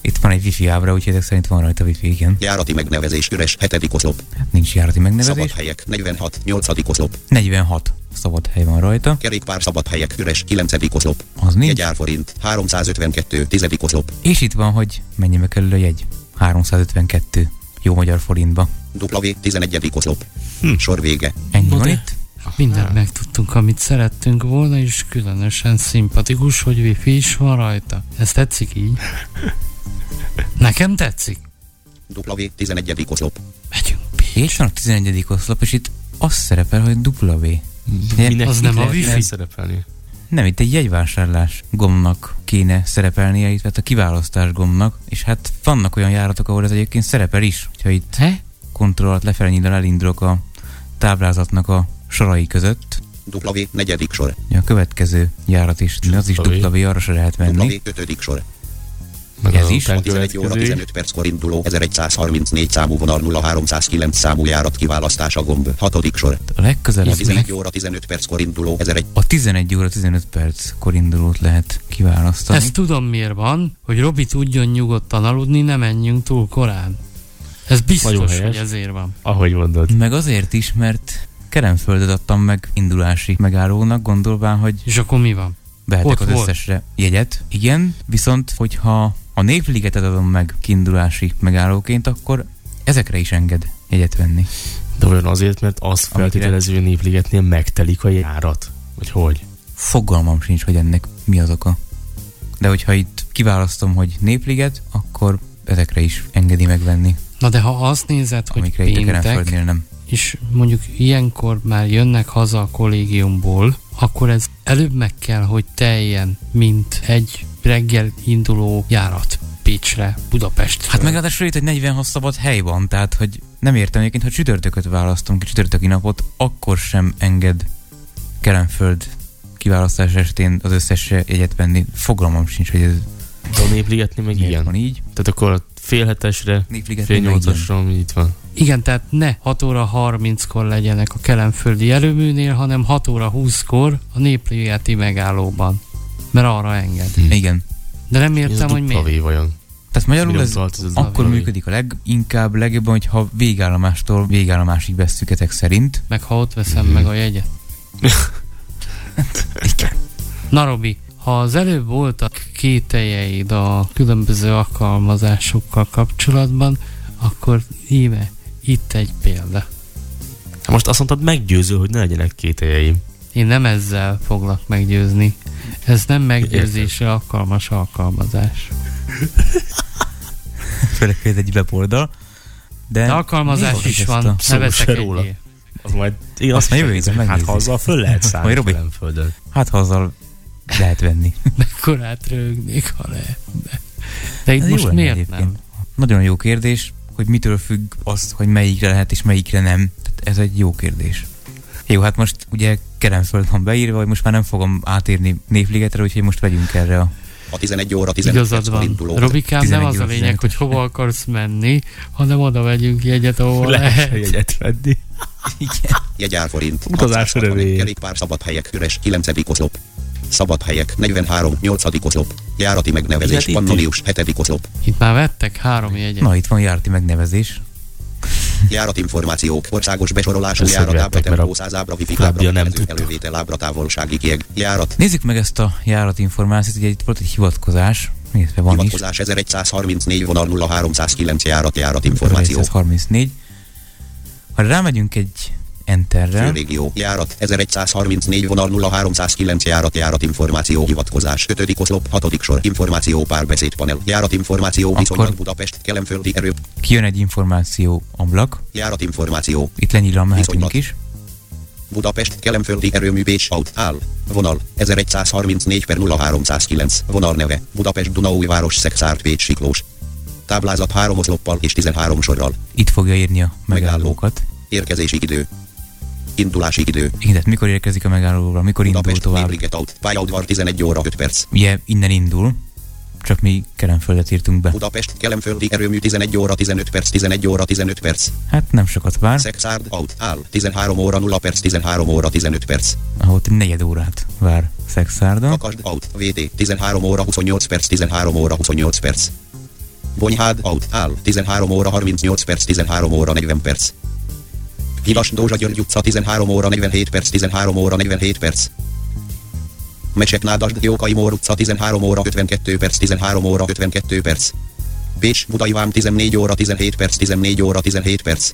Itt van egy wifi ábra, úgyhogy ezek szerint van rajta wifi, igen. Járati megnevezés. Üres. Hetedik oszlop. Hát nincs járati Szabad megnevezés. helyek. 46. Nyolcadik oszlop. 46 szabad hely van rajta. Kerékpár szabad helyek. Üres. Kilencedik oszlop. Az nincs. Jegyár forint. 352. Tizedik oszlop. És itt van, hogy mennyibe kerül a jegy. 352 jó magyar forintba. W. 11. oszlop. Sor vége. Ennyi No van itt. Mindent megtudtunk, amit szerettünk volna, és különösen szimpatikus, hogy wifi is van rajta. Ez tetszik így? Nekem tetszik. W. 11. oszlop. Megyünk. És van a 11. oszlop, és itt az szerepel, hogy W. Minek az nem a wifi? szerepelni? Nem, itt egy jegyvásárlás gombnak kéne szerepelnie, itt a kiválasztás gombnak, és hát vannak olyan járatok, ahol ez egyébként szerepel is. Ha itt He? kontrollt lefelé nyílal elindulok a táblázatnak a sorai között, W. Negyedik sor. a következő járat is, de az is W. W, arra se lehet W. menni. Ötödik sor. Meg Ez az is. után 11 óra következő. 15 perckor induló 1134 számú vonal 0309 számú járat kiválasztása gomb. Hatodik sor. A legközelebb 11 óra 15 perckor induló 1001 a 11 óra 15 perckor indulót lehet kiválasztani. Ezt tudom miért van, hogy Robi tudjon nyugodtan aludni, ne menjünk túl korán. Ez biztos, hogy ezért van. Ahogy mondod. Meg azért is, mert Kerenföldet adtam meg indulási megállónak, gondolván, hogy És akkor mi van? behetek Ott az volt. összesre jegyet. Igen, viszont hogyha a népligetet adom meg kiindulási megállóként, akkor ezekre is enged jegyet venni. De olyan azért, mert azt Amikre- feltételező, hogy népligetnél megtelik a járat. Vagy hogy? Fogalmam sincs, hogy ennek mi az oka. De hogyha itt kiválasztom, hogy népliget, akkor ezekre is engedi megvenni, Na de ha azt nézed, hogy amikre itt a péntek, nem. és mondjuk ilyenkor már jönnek haza a kollégiumból, akkor ez előbb meg kell, hogy teljen, mint egy reggel induló járat Pécsre, Budapestre. Hát meg ráadásul itt egy 46 szabad hely van, tehát hogy nem értem egyébként, ha csütörtököt választunk ki, csütörtöki napot, akkor sem enged Kelenföld kiválasztás estén az összes jegyet venni. Fogalmam sincs, hogy ez De a népligetnél meg igen. van így. Tehát akkor a fél hetesre, fél nyolcasra, ami itt van. Igen, tehát ne 6 óra 30-kor legyenek a kelemföldi előműnél, hanem 6 óra 20-kor a népligeti megállóban. Mert arra enged. Hm. Igen. De nem értem, hogy miért. Vajon. Tehát magyarul ez utalt ez akkor működik a leginkább, legjobban, hogyha végállomástól végállomásig vesszük ezek szerint. Meg ha ott veszem Mhm. meg a jegyet. Igen. Na Robi, ha az előbb voltak kételjeid a különböző alkalmazásokkal kapcsolatban, akkor íme itt egy példa. Most azt mondtad meggyőző, hogy ne legyenek kételjeim. Én nem ezzel foglak meggyőzni. Ez nem meggyőzésre alkalmas alkalmazás. Főleg, hogy ez egy weboldal. De, De alkalmazás is van, ne veszek róla. Az majd... Én Azt azt már is jövő. Hát ha azzal föl lehet szállni Robi? Kelenföldön. Hát ha azzal lehet venni. Mekkorát rögnék, ha lehetne. De itt Ez most miért egyébként. nem? Nagyon jó kérdés. hogy mitől függ az, hogy melyikre lehet és melyikre nem. Tehát ez egy jó kérdés. Jó, hát most ugye Kerenföld van beírva, hogy most már nem fogom átírni Névligetre, úgyhogy most vegyünk erre a A 11 óra 15 Igazad perckor van. induló. Robikám, nem 11 az a lényeg, 15. hogy hova akarsz menni, hanem oda vegyünk jegyet, ahol lehet. jegyet venni. Jegyár forint. Utazás 660, öröméért. Kerékpár szabad helyek üres 9. oszlop. Szabad helyek 43. 8. oszlop. Járati megnevezés. Pannonius 7. oszlop. Itt már vettek három jegyet. Na, itt van járti megnevezés. Járatinformációk, országos besorolású járat, ábra, tempó, százábra, wifi, Fábia ábra, nem elővétel, ábra, távolsági kieg, járat, Nézzük meg ezt a járatinformációt, ugye itt volt egy hivatkozás, illetve van is. hivatkozás 1134 vonal 0309 járat, járatinformáció, 134. Ha rámegyünk egy Enterrel, főrégió, járat, 1134 vonal 0309 járat, járatinformáció, hivatkozás, 5. oszlop, 6. sor, információ, párbeszédpanel, járatinformáció, Akkor- viszonylag Budapest, kelemföldi erő, kijön egy információ ablak, járatinformáció, itt lenyílva mehetünk is. Budapest, kelemföldi erőmű Pécs, aut, áll, vonal, 1134 per 0309, vonal neve, Budapest, Dunaújváros, Szexárd, Pécs, Siklós. Táblázat 3 oszloppal és 13 sorral. Itt fogja írni a megállókat. Érkezési idő. Indulási idő. Igen, tehát mikor érkezik a megállóra, mikor indul Budapest, tovább. Népliget aut, pályaudvar 11 óra 5 perc. Ugye innen indul, csak mi Kerenföldet írtunk be. Budapest, kelemföldi erőmű 11 óra 15 perc, 11 óra 15 perc. Hát nem sokat vár, Szexárd, aut, áll, 13 óra 0 perc, 13 óra 15 perc. ahol egy negyed órát vár Szexárdon. Kakasd, aut, VT, 13 óra 28 perc, 13 óra 28 perc. Bonyhád, aut, áll, 13 óra 38 perc, 13 óra 40 perc. Hidas Dózsa György utca, 13 óra 47 perc, 13 óra 47 perc. Meseknádasd Jókai Mór utca, 13 óra 52 perc, 13 óra 52 perc. Pécs, Budai Vám, 14 óra 17 perc, 14 óra 17 perc.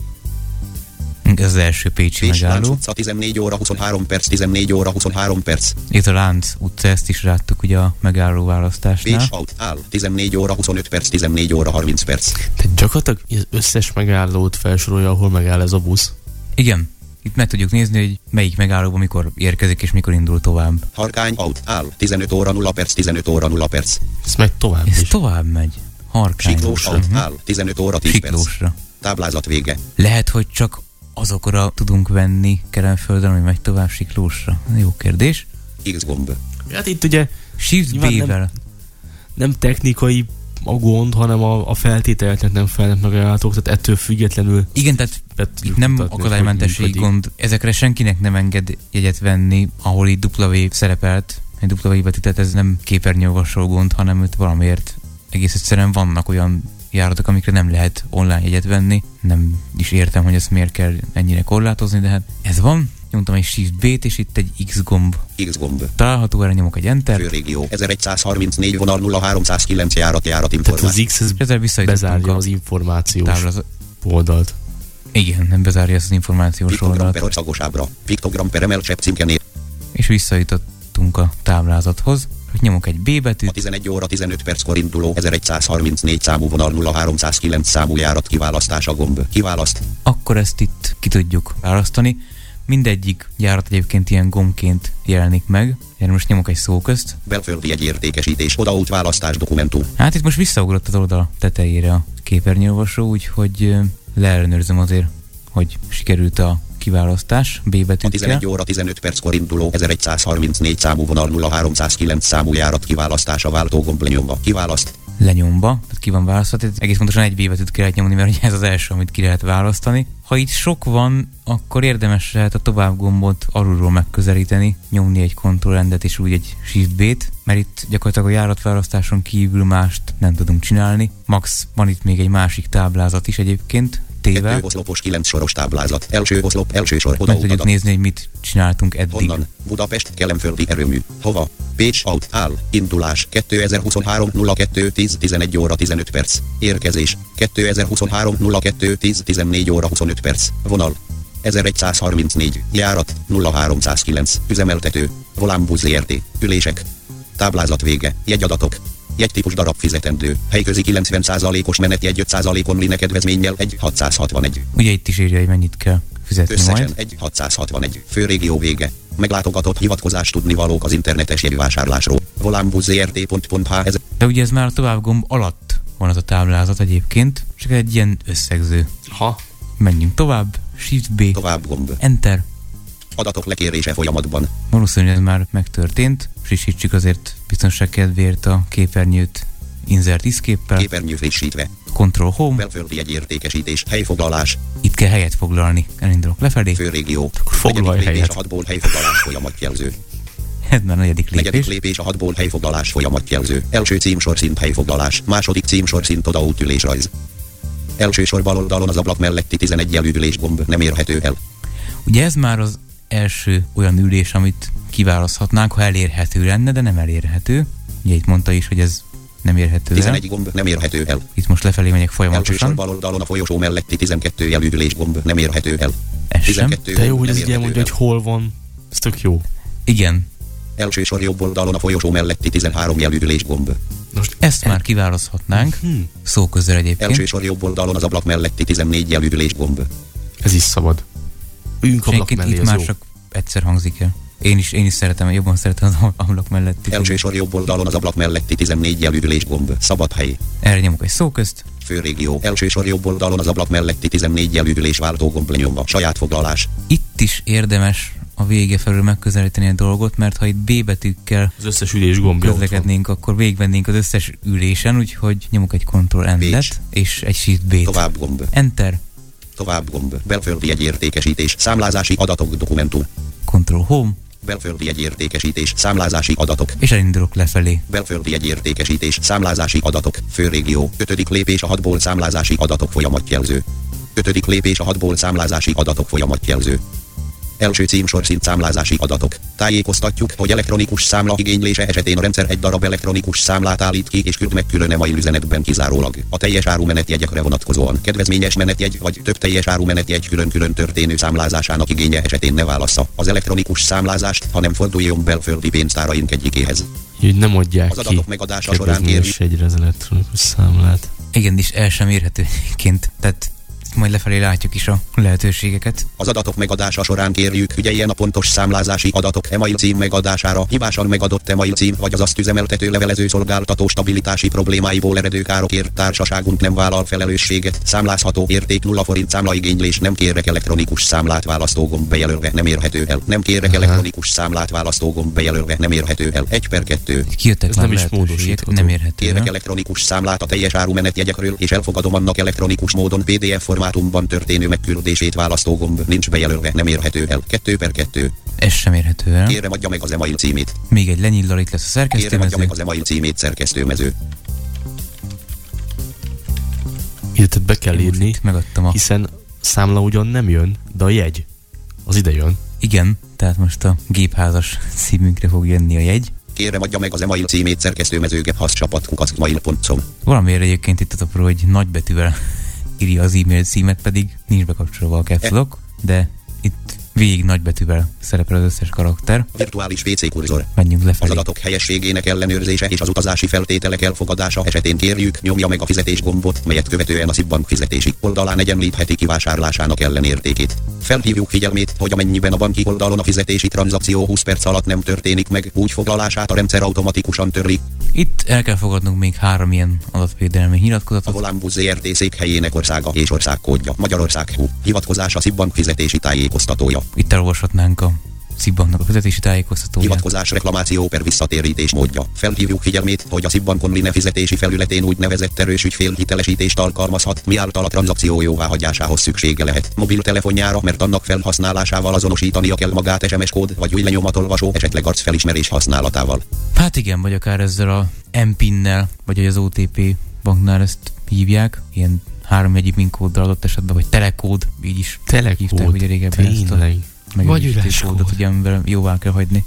Ez az első Pécsi Pécs, Lánc megálló. utca, 14 óra 23 perc, 14 óra 23 perc. Itt a Lánc utca, ezt is láttuk ugye a megálló választásnál. Pécs, aut, áll, 14 óra 25 perc, 14 óra 30 perc. Tehát gyakorlatilag az összes megállót felsorolja, ahol megáll ez a busz. Igen, itt meg tudjuk nézni, hogy melyik megállóba mikor érkezik és mikor indul tovább. Harkány, aut, áll, 15 óra 0 perc, 15 óra 0 perc. Ez megy tovább Ez is. tovább megy. Harkány. Siklós, aut, áll, 15 óra 10 perc. Siklósra. Táblázat vége. Lehet, hogy csak azokra tudunk venni Kerenföldön, ami megy tovább Siklósra. Jó kérdés. X gomb. Hát itt ugye Shift Nyilván nem- B-vel. nem technikai a gond, hanem a, a feltételeknek nem felnek megállítók, tehát ettől függetlenül Igen, tehát itt nem mutatni, hogy akadálymentesség működik. gond. Ezekre senkinek nem enged jegyet venni, ahol itt W szerepelt. Egy W betűt, ez nem képernyőolvasó gond, hanem itt valamiért egész egyszerűen vannak olyan járatok, amikre nem lehet online jegyet venni. Nem is értem, hogy ezt miért kell ennyire korlátozni, de hát ez van. Nyomtam egy Shift B-t, és itt egy X gomb X gomb. található, erre nyomok egy Enter, Főrégió. 1134 vonal 0309 járat járat Tehát információ. az X ez ezzel bezárja a az információs táblázat. oldalt. Igen, nem bezárja ezt az információs Piktogram oldalt. per országosábra. Piktogram per emel. És visszajutottunk a táblázathoz. Hogy nyomok egy B A betűt, 11 óra 15 perckor induló 1134 számú vonal 0309 számú járat kiválasztása gomb. Kiválaszt. akkor ezt itt ki tudjuk választani. Mindegyik járat egyébként ilyen gombként jelenik meg. Én most nyomok egy szóközt. Belföldi egyértékesítés. Odaút választás dokumentum. Hát itt most visszaugrott az oldal tetejére a képernyőolvasó, úgyhogy leellenőrzöm azért, hogy sikerült a kiválasztás B A betűkkel. 11 óra 15 perckor induló 1134 számú vonal 0309 számú járat kiválasztása váltó gomb lenyomva. Kiválaszt. lenyomva, tehát ki van választva, tehát egész pontosan egy B betűt kellett nyomni, mert ugye ez az első, amit ki lehet választani. Ha itt sok van, akkor érdemes lehet a tovább gombot alulról megközelíteni, nyomni egy kontrolrendet és úgy egy shift B-t, mert itt gyakorlatilag a járatválasztáson kívül mást nem tudunk csinálni. Max van itt még egy másik táblázat is egyébként, Kettő tével, oszlopos 9 soros táblázat. Első oszlop, első sor. meg Odaút tudjuk nézni, hogy mit csináltunk eddig. Honnan? Budapest, Kelemföldi erőmű. Hova? Pécs, aut, áll. Indulás. 2023 02 10 11 óra 15 perc. Érkezés. 2023 02 10 14 óra 25 perc. Vonal. 1134. Járat. 0309. Üzemeltető. Volánbusz ZRT. Ülések. Táblázat vége. Jegyadatok. Jegytípus darab fizetendő. Helyközi 90%-os menetjegy 5%-on li kedvezménnyel 1 661. Ugye itt is írja, hogy mennyit kell fizetni Összesen majd. 1 661. Főrégió vége. Meglátogatott hivatkozás tudnivalók az internetes jegyvásárlásról. volánbuszrt.hu ez De ugye ez már a tovább gomb alatt van az a táblázat egyébként, csak egy ilyen összegző. Ha, Menjünk tovább, Shift B, Tovább gomb. Enter. Adatok lekérése folyamatban. Valószínűleg ez már megtörtént. Frissítsük azért biztonság kedvéért a képernyőt Insert Escape-pel, Képernyő frissítve. Control Home, Belföldi egyértékesítés. Helyfoglalás. itt kell helyet foglalni. Elindulok lefelé, Főrégió. foglalj lépés helyet. a hatból helyfoglalás folyamatjelző. ez már negyedik Negyedik lépés. lépés a hatból helyfoglalás folyamatjelző. Első címsorszint helyfoglalás. Második címsorszint odaútülésrajz. Első sor bal oldalon az ablak melletti 11 jelűülés gomb nem érhető el. Ugye ez már az első olyan ülés, amit kiválaszthatnánk, ha elérhető lenne, de nem elérhető. Ugye itt mondta is, hogy ez nem érhető el. 11 gomb nem érhető el. Itt most lefelé megyek folyamatosan. bal oldalon a folyosó melletti 12 jelűülés gomb nem érhető el. Ez sem. 12 de jó, hogy ez így elmondja, el. hogy hol van. Ez tök jó. Igen, Első sor jobb oldalon a folyosó melletti 13 jelűülés gomb. Most ezt már kiválaszthatnánk. Hm. Szó közel egyébként. Első sor jobb oldalon az ablak melletti 14 jelűülés gomb. ez is szabad. Üljünk ablak Senként mellé, itt ez már jó. csak egyszer hangzik el. Én is, én is szeretem, jobban szeretem az ablak melletti. Első sor jobb oldalon az ablak melletti 14 jelűülés gomb. Szabad hely. Erre nyomok egy szóközt. Főrégió. Első sor jobb oldalon az ablak melletti 14 jelűülés váltó gomb lenyomva. Saját foglalás. Itt is érdemes a vége felől megközelíteni a dolgot, mert ha itt B betűkkel Az összes ülés gombja közlekednénk, akkor végigvennénk az összes ülésen, úgyhogy nyomok egy Ctrl. N-et, és egy Shift B-t. Tovább gomb. Enter, Tovább gomb. Belföldi egyértékesítés. Számlázási adatok dokumentum. Ctrl Home, Belföldi egyértékesítés. Számlázási adatok. és elindulok lefelé. Belföldi egyértékesítés. Számlázási adatok. Főrégió. Ötödik lépés a hatból számlázási adatok folyamatjelző. Ötödik lépés a hatból számlázási adatok folyamatjelző. Első címsor szint számlázási adatok. Tájékoztatjuk, hogy elektronikus számla igénylése esetén a rendszer egy darab elektronikus számlát állít ki és küld meg külön e-mail üzenetben kizárólag. A teljes áru menetjegyekre vonatkozóan kedvezményes menetjegy vagy több teljes áru menetjegy külön-külön történő számlázásának igénye esetén ne válassza az elektronikus számlázást, hanem forduljon belföldi pénztáraink egyikéhez. Hogy nem adják Az ki. adatok megadása során kérjük, egyre az elektronikus számlát. Igen, is el sem érhető egyébként, tehát majd lefelé látjuk is a lehetőségeket. Az adatok megadása során kérjük, ügyeljen a pontos számlázási adatok e-mail cím megadására, hibásan megadott e-mail cím vagy az azt üzemeltető levelező szolgáltató stabilitási problémáiból eredő károkért társaságunk nem vállal felelősséget. Számlázható érték 0 forint számlaigénylés nem kérek elektronikus számlát választógomb bejelölve nem érhető el. Nem kérek Aha. elektronikus számlát választógomb bejelölve nem érhető el. 1 per 2. Kijöttek Ez nem is módosítható. nem érhető. Kérek el. elektronikus számlát a teljes áru menetjegyekről, és elfogadom annak elektronikus módon PDF formátumban történő megküldését választógomb nincs bejelölve, nem érhető el. 2 per 2. Ez sem érhető el. Kérem adja meg az e-mail címét. Még egy lenyillal itt lesz a Kérem adja szerkesztőmező. meg az e-mail címét szerkesztőmező. Tehát be kell Én írni, Megadtam a... hiszen számla ugyan nem jön, de a jegy az ide jön. Igen, tehát most a gépházas címünkre fog jönni a jegy. Kérem adja meg az e-mail címét szerkesztőmezőgep hascsapatkukaszmail.com. Valamiért egyébként itt az apró, hogy nagybetűvel írja az e-mail címet, pedig nincs bekapcsolva a caps lock, de itt végig nagybetűvel szerepel az összes karakter. Virtuális PC kurzor. Menjünk Az lefelé. adatok helyességének ellenőrzése és az utazási feltételek elfogadása esetén kérjük, nyomja meg a fizetés gombot, melyet követően a SZIP-bank fizetési oldalán egyenlítheti kivásárlásának ellenértékét. Felhívjuk figyelmét, hogy amennyiben a banki oldalon a fizetési tranzakció 20 perc alatt nem történik meg, úgy foglalását a rendszer automatikusan törli. Itt el kell fogadnunk még három ilyen adatvédelmi A nyilatkozatot. Volánbusz ZRT székhelyének országa és országkódja. Magyarország HU. Hivatkozás a SZIP-bank fizetési tájékoztatója. Itt elolvashatnánk a Szibbanknak a fizetési tájékoztatóját. Hivatkozás reklamáció per visszatérítés módja. Felhívjuk figyelmét, hogy a SZIP-bank online fizetési felületén úgynevezett erős ügyfélhitelesítést alkalmazhat, miáltal a tranzakció jóváhagyásához szüksége lehet. Mobiltelefonjára, mert annak felhasználásával azonosítania kell magát SMS kód vagy új lenyomatolvasó, esetleg arcfelismerés használatával. Hát igen, vagy akár ezzel a MPIN-nel, vagy az OTP banknál ezt hívják, ilyen három egyik PIN kóddal adott esetben, vagy telekód, így is hívták Telekód, ugye régebben ezt a tényleg. megerősítő Vagy üres kódot, kód. ugye, amivel jóvá kell hagyni.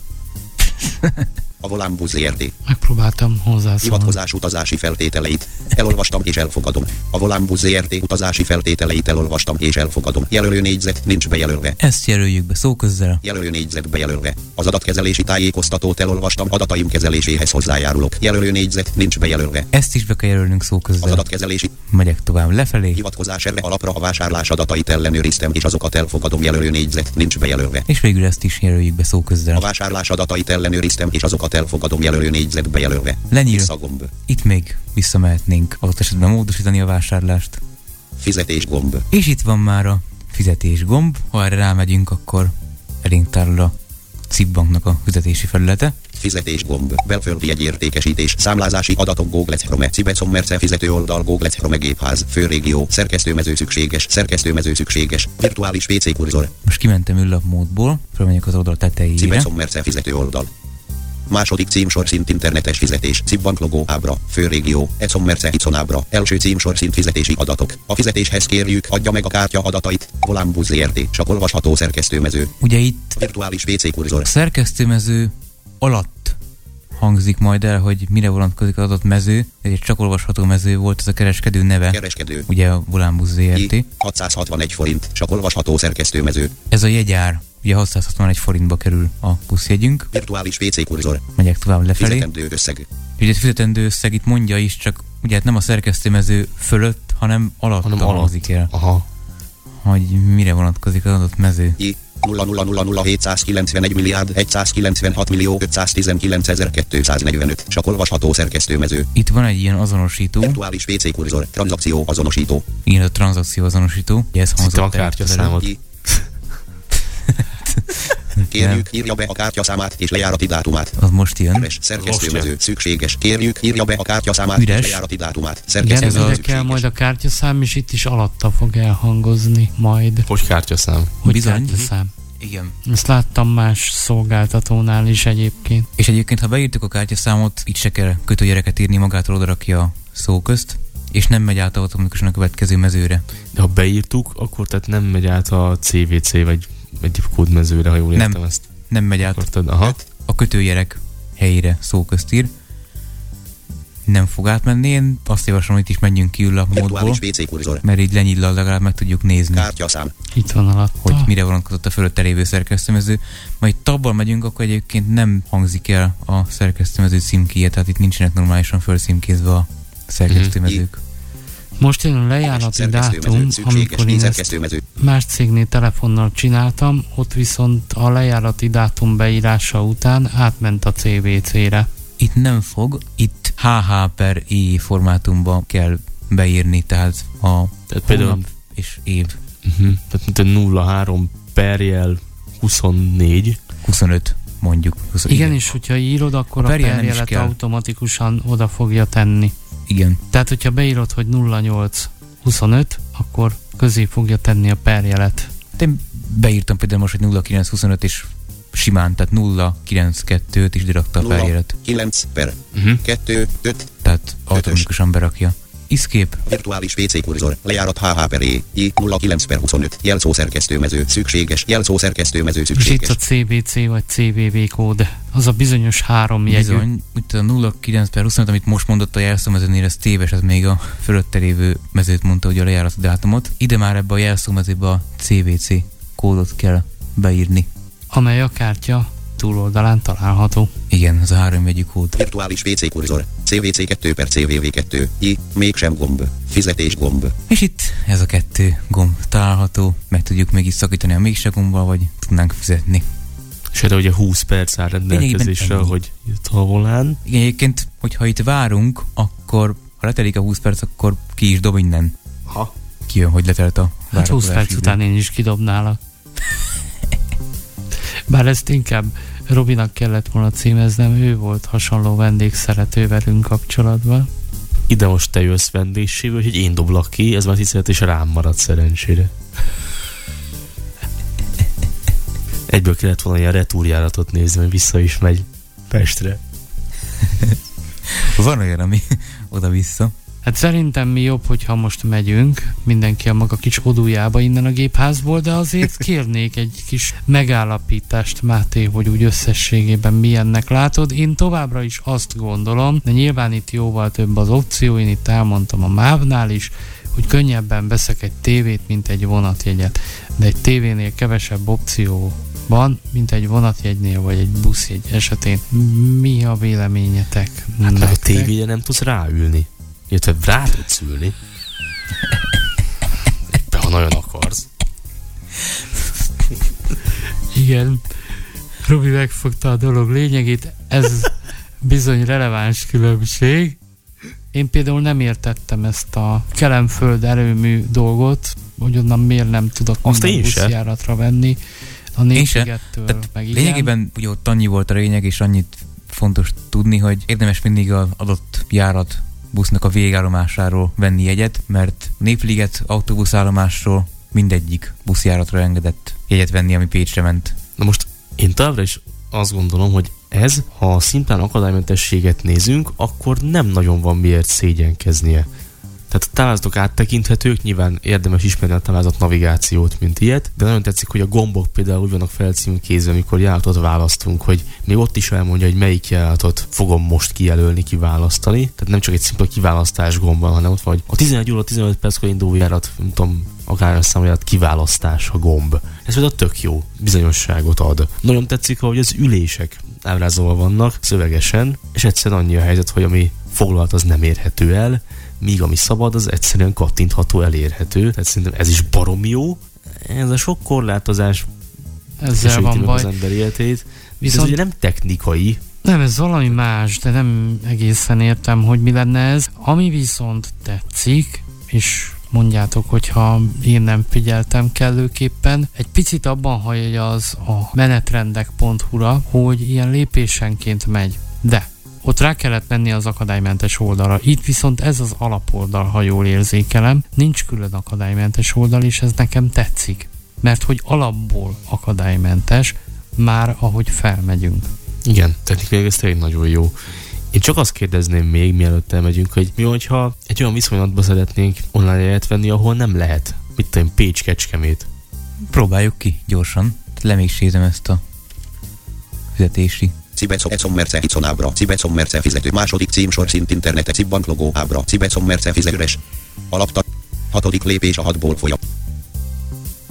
A Volánbusz ZRT. Megpróbáltam hozzászólni. Hivatkozás utazási feltételeit. Elolvastam és elfogadom. A Volánbusz ZRT utazási feltételeit elolvastam és elfogadom. Jelölő négyzet nincs bejelölve. Ezt jelöljük be szóközzel. Jelölő négyzet bejelölve. Az adatkezelési tájékoztatót elolvastam, adataim kezeléséhez hozzájárulok. Jelölő négyzet nincs bejelölve. Ezt is be kell jelölnünk Az szóközzel. adatkezelési Megyek tovább lefelé, hivatkozás erre alapra a vásárlás adatait ellenőriztem, és azokat elfogadom jelölő négyzet nincs bejelölve. és végül ezt is jelöljük be A szóközzel. vásárlás adatait ellenőriztem, és azokat Javaslatot elfogadom jelölő négyzetbe jelölve. Lenyíl. Visszagomb. Itt még visszamehetnénk adott esetben módosítani a vásárlást. Fizetés gomb. És itt van már a fizetés gomb. Ha erre rámegyünk, akkor elénk tárul a Cibbanknak a fizetési felülete. Fizetés gomb. Belföldi egyértékesítés. Számlázási adatok Google Chrome. Cibecom Merce fizető oldal Google Chrome gépház. Főrégió. Szerkesztőmező szükséges. Szerkesztőmező szükséges. Virtuális PC kurzor. Most kimentem űrlapmódból, felmegyek az oldal tetejére. Cibecom Merce fizető oldal. Második címsor szint internetes fizetés. Cibbank logó ábra. Főrégió. Ecom Merce Icon ábra. Első címsor szint fizetési adatok. A fizetéshez kérjük, adja meg a kártya adatait. Volambus ZRT. Csak olvasható szerkesztőmező. Ugye itt Virtuális PC kurzor. szerkesztőmező alatt hangzik majd el, hogy mire vonatkozik az adott mező. Ez egy csak olvasható mező volt, ez a kereskedő neve. Kereskedő. Ugye a Volambus ZRT. I. 661 forint. Csak olvasható szerkesztőmező. Ez a jegyár. Ugye 661 forintba kerül a buszjegyünk. Virtuális PC kurzor. Megyek tovább lefelé. Fizetendő összeg. Ugye egy fizetendő összeg itt mondja is, csak ugye hát nem a szerkesztőmező fölött, hanem alatt Hanem hangzik el, Aha. hogy mire vonatkozik az adott mező. I. 0000791 milliárd 196 millió 519 ezer 245. Csak olvasható szerkesztőmező. Itt van egy ilyen azonosító, Virtuális PC kurzor. Tranzakció azonosító. ilyen a tranzakció azonosító, ugye ez Itt hangzott a el kártyaszámot. Kérjük, írja be a kártyaszámát és lejárati dátumát. Az most jön. Üres szerkesztőmező szükséges. Kérjük, írja be a kártyaszámát Üres. és lejárati dátumát. Igen, Szerkesztőmező ide kell majd a kártyaszám, és itt is alatta fog elhangozni majd. Hogy kártyaszám? Hogy Bizony. kártyaszám. Igen. Ezt láttam más szolgáltatónál is egyébként. És egyébként, ha beírtuk a kártyaszámot, itt se kell kötőgyereket írni, magától oda rakja a szó közt, és nem megy át automatikusan a következő mezőre. De ha beírtuk, akkor tehát nem megy át a CVC vagy egy kódmezőre, ha jól Nem. értem ezt. Nem megy át Akkor tudod, aha. a kötőjelek helyére szó közt ír. Nem fog átmenni, én azt javaslom, hogy itt is menjünk ki a módból, mert így lenyillal legalább meg tudjuk nézni. Kártyaszám. Itt van alatta. hogy mire vonatkozott a fölötte lévő szerkesztőmező. Majd tabbal megyünk, akkor egyébként nem hangzik el a szerkesztőmező címkéje, tehát itt nincsenek normálisan fölszímkézve a szerkesztőmezők. Most jön a lejárati dátum, amikor Mi én ezt más cégnél telefonnal csináltam, ott viszont a lejárati dátum beírása után átment a CVC-re. Itt nem fog, itt HH per I formátumban kell beírni, tehát a Tehát például és év uh-huh. tehát mint a 03 perjel 24, 25 mondjuk. 20, Igen, és hogyha írod, akkor A a, perjelet automatikusan oda fogja tenni. Igen. Tehát, hogyha beírod, hogy 0825, akkor közé fogja tenni a perjelet. Én beírtam például most, hogy 0925 és simán, tehát 0922-t is dirakta a Nulla. feljelet. 9 per uh-huh. 2 5 Tehát automatikusan berakja. Escape, Virtuális PC kurzor. Lejárat HH per E. I 09 per 25. Jelszó szerkesztőmező. Szükséges. Jelszó szerkesztőmező És itt szükséges. a CVC vagy CVV kód, az a bizonyos három jegyű. Bizony, itt a 09 per 25, amit most mondott a jelszómezőnél, ez téves, ez még a fölötte lévő mezőt mondta, hogy a lejárati dátumot. Ide már ebbe a jelszómezőbe a CVC kódot kell beírni. amely a kártya túloldalán található. Igen, ez a három jegyű kód. Virtuális PC kurzor. CVC 2 per CVV 2. I. Mégsem gomb. Fizetés gomb. És itt ez a kettő gomb található, meg tudjuk még itt szakítani a mégse gombbal, vagy tudnánk fizetni. És erre ugye 20 perc áll rendelkezésre, hogy jött a volán. Igen, egyébként, hogyha itt várunk, akkor ha letelik a 20 perc, akkor ki is dob innen. Ha. Kijön, hogy letelt a Hát 20 várakozási perc idő. után én is kidobnálak. Bár ezt inkább Robinak kellett volna címeznem, ő volt hasonló vendégszerető velünk kapcsolatban. Ide most te jössz vendégsével, hogy én doblak ki, ez már tisztelet, és rám marad szerencsére. Egyből kellett volna ilyen retúrjáratot nézni, hogy vissza is megy Pestre. Van olyan, ami oda-vissza. Hát szerintem mi jobb, hogyha most megyünk, mindenki a maga kis odújába innen a gépházból, de azért kérnék egy kis megállapítást, Máté, hogy úgy összességében milyennek látod. Én továbbra is azt gondolom, de nyilván itt jóval több az opció, én itt elmondtam a MÁV-nál is, hogy könnyebben veszek egy tévét, mint egy vonatjegyet. De egy tévénél kevesebb opció van, mint egy vonatjegynél, vagy egy buszjegy esetén. Mi a véleményetek? Hát a tévére nem tudsz ráülni. Illetve rá tudsz ülni. Éppen, ha nagyon akarsz. Igen. Robi megfogta a dolog lényegét. Ez bizony releváns különbség. Én például nem értettem ezt a kelemföld erőmű dolgot, hogy onnan miért nem tudok Azt minden buszjáratra venni. A Tehát meg igen. Lényegében ugye ott annyi volt a lényeg, és annyit fontos tudni, hogy érdemes mindig az adott járat busznak a végállomásáról venni jegyet, mert Népliget autóbuszállomásról mindegyik buszjáratra engedett jegyet venni, ami Pécsre ment. Na most én továbbra is azt gondolom, hogy ez, ha szimplán akadálymentességet nézünk, akkor nem nagyon van miért szégyenkeznie. Tehát a táblázatok áttekinthetők, nyilván érdemes ismerni a táblázat navigációt, mint ilyet, de nagyon tetszik, hogy a gombok például úgy vannak felcímkézve, amikor járatot választunk, hogy még ott is elmondja, hogy melyik járatot fogom most kijelölni, kiválasztani. Tehát nem csak egy szimpla kiválasztás gomb hanem ott van, hogy a 11 óra 15 perckor induló járat, nem tudom, akár a számoljárat kiválasztás a gomb. Ez például tök jó, bizonyosságot ad. Nagyon tetszik, hogy az ülések ábrázolva vannak szövegesen, és egyszerűen annyi a helyzet, hogy ami foglalt, az nem érhető el, míg ami szabad, az egyszerűen kattintható, elérhető. Tehát szerintem ez is baromi jó. Ez a sok korlátozás Ezzel van baj. az ember életét. Viszont Viszont ez ugye nem technikai, Nem, ez valami más, de nem egészen értem, hogy mi lenne ez. Ami viszont tetszik, és mondjátok, hogyha én nem figyeltem kellőképpen, egy picit abban hallja az a menetrendek.hu-ra, hogy ilyen lépésenként megy. De ott rá kellett menni az akadálymentes oldalra. Itt viszont ez az alapoldal, ha jól érzékelem. Nincs külön akadálymentes oldal, és ez nekem tetszik. Mert hogy alapból akadálymentes, már ahogy felmegyünk. Igen, technikailag ez tényleg nagyon jó. Én csak azt kérdezném még, mielőtt elmegyünk, hogy mi, hogyha egy olyan viszonylatba szeretnénk online jegyet venni, ahol nem lehet. Mit tudom, Pécs Kecskemét. Próbáljuk ki gyorsan. Lemégsézem ezt a fizetési. Cibecom Ecom Merce Icon Ábra, Cibecom Merce fizető második címsor szint internete Cibbank logó Ábra, Cibecom Merce fizet üres. Alapta. Hatodik lépés a hatból folyam.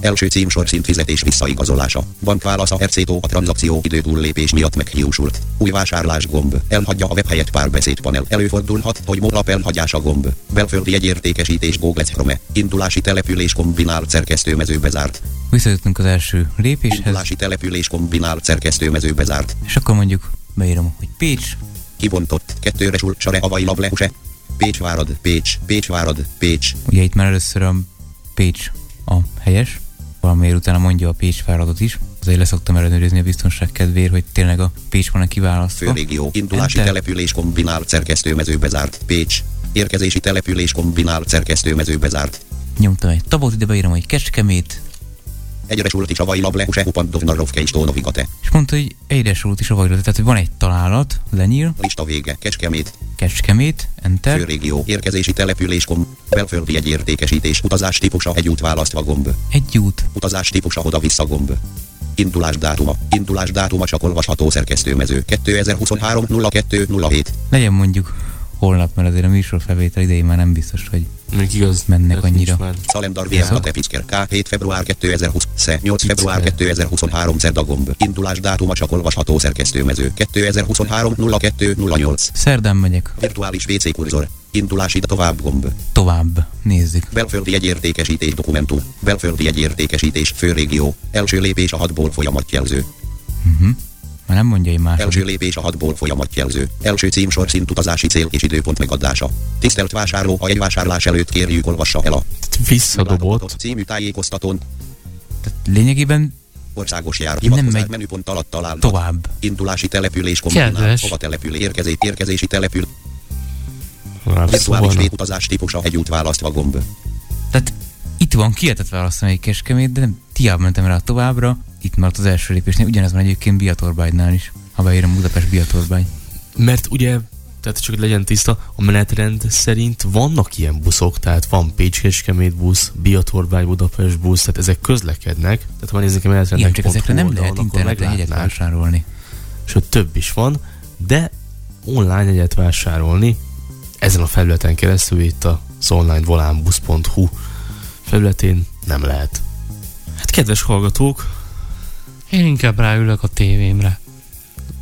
Első címsor szint fizetés visszaigazolása. Bankválasz a RC-tó a tranzakció idő túllépés miatt meghiúsult. Új vásárlás gomb. Elhagyja a webhelyet párbeszéd panel. Előfordulhat, hogy molap elhagyása gomb. Belföldi jegyértékesítés Google Chrome. Indulási település kombinált szerkesztőmezőbe zárt. Visszajutottunk az első lépéshez, Indulási település kombinált szerkesztőmezőbe zárt. és akkor mondjuk beírom, hogy Pécs, Kibontott. Kettőre sul, sare, avai, lablehuse. Pécs várad, Pécs, Pécs várad, Pécs. ugye itt már először a Pécs a helyes, valamiért utána mondja a Pécs vállalatot is, azért leszoktam ellenőrizni a biztonság kedvéért, hogy tényleg a Pécs van-e kiválasztva. Főrégió. Indulási Enter. település kombinált szerkesztőmezőbe zárt. Pécs. Érkezési település kombinált szerkesztőmezőbe zárt. Nyomtam egy tabot, ide beírom, hogy Kecskemét, Egyre sulti savai lable, upandovnarovke is tónovigate. és mondta, hogy egyre sót is a vajrat, tehát hogy van egy találat, lenyír, Lista vége. Kecskemét. Kecskemét, enter, Főrégió. Érkezési település kom. Belföldi jegyértékesítés. Utazás típusa egy út választva gomb. egy út, Utazás típusa oda-vissza gomb. Indulás dátuma. Indulás dátuma csak olvasható szerkesztőmező. 2023 02 07. legyen mondjuk holnap, mert azért a műsor felvétel idején már nem biztos, hogy Még igaz. Mennek annyira. Calendar VSK Tepicker K 7 február 2020 Sze 8 február 2023 Szerda gomb. Indulás dátuma csak olvasható szerkesztőmező. 2023 02 08 szerdán megyek, Virtuális WC kurzor. Indulási tovább gomb. Tovább, nézzük. Belföldi jegyértékesítés dokumentum. Belföldi jegyértékesítés főrégió. Első lépés a hatból folyamatjelző. Uh-huh. Már nem mondja, Első második. lépés a hatból folyamatjelző. Első címsor szint utazási cél és időpont megadása. Tisztelt vásárló, a jegyvásárlás előtt kérjük olvassa el a Visszadobott. című tájékoztatón Tehát lényegében Országos jár. Nem megy menüpont alatt találhat. tovább. Indulási település kombinált. Kedves. Hova települ? Érkezés, érkezési települ. Virtuális szóval, vétutazás típusa egy út választva gomb. Tehát itt van, ki lehetett választani egy keskemét, de nem, tiább mentem rá továbbra. Itt maradt az első lépésnél, ugyanez van egyébként Biatorbánynál is. Ha beírom Budapest Biatorbány. Mert ugye, tehát csak legyen tiszta, a menetrend szerint vannak ilyen buszok, tehát van Pécs Kecskemét busz, Biatorbány Budapest busz, tehát ezek közlekednek. Tehát ha nézzük a menetrendet, Igen, csak ezekre nem lehet interneten jegyet vásárolni. Sőt, több is van, de online jegyet vásárolni ezen a felületen keresztül itt az online volánbusz.hu felületén nem lehet. Hát kedves hallgatók, Én inkább ráülök a tévémre.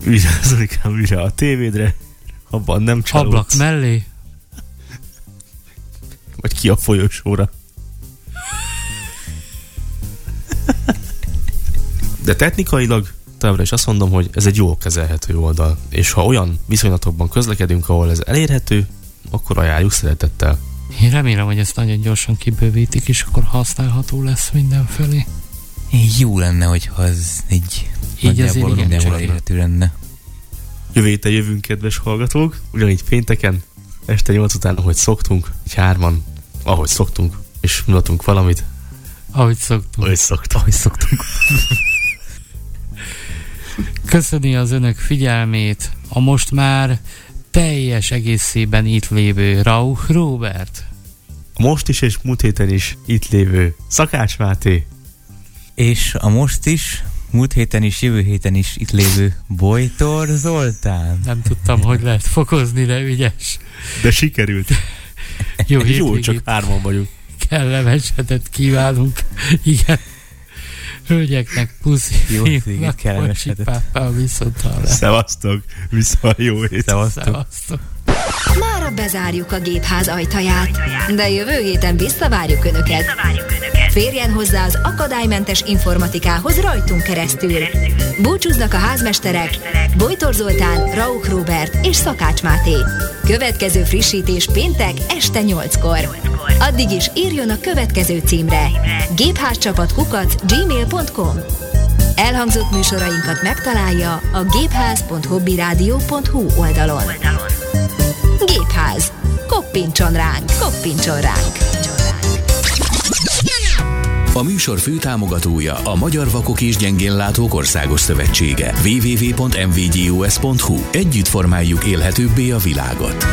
vigyázzon inkább újra a tévédre, abban nem csalódsz, Ablak mellé. vagy ki a folyosóra. De technikailag továbbra is azt mondom, hogy ez egy jól kezelhető oldal, és ha olyan viszonylatokban közlekedünk, ahol ez elérhető, akkor ajánljuk szeretettel. Én remélem, hogy ezt nagyon gyorsan kibővítik, és akkor használható lesz mindenfelé. Jó lenne, hogyha ez egy Így azért nagyjából mindenhol elérhető lenne. Jövő héten jövünk, kedves hallgatók, ugyanígy pénteken, este 8 után, ahogy szoktunk, így hárman, ahogy szoktunk, és mutatunk valamit, Ahogy szoktunk. ahogy szoktunk. Ahogy szoktunk. Köszöni az önök figyelmét a most már teljes egészében itt lévő Rauch Robert. Most is és múlt héten is itt lévő Szakács Máté, És a most is, múlt héten is, jövő héten is itt lévő Bojtor Zoltán. Nem tudtam, hogy lehet fokozni, de ügyes. de sikerült. Jó Jó, csak hárman vagyunk. kellemes hetet kívánunk. Igen. Hölgyeknek puszi, Jó fiúknak kellemes viszont hallás. Szevasztok, viszont jó hét. Szevasztok. Szevasztok. Mára bezárjuk a gépház ajtaját, de jövő héten visszavárjuk Önöket. Férjen hozzá az akadálymentes informatikához rajtunk keresztül. Búcsúznak a házmesterek Bojtor Zoltán, Rauch Robert és Szakács Máté. Következő frissítés péntek este 8-kor. Addig is írjon a következő címre gépházcsapat kukac gmail.com Elhangzott műsorainkat megtalálja a gépház.hobbyradio.hu oldalon. Gépház. Koppintson ránk, koppintson ránk. A műsor főtámogatója a Magyar Vakok és Gyengénlátók Országos Szövetsége. www.mvgus.hu Együtt formáljuk élhetőbbé a világot.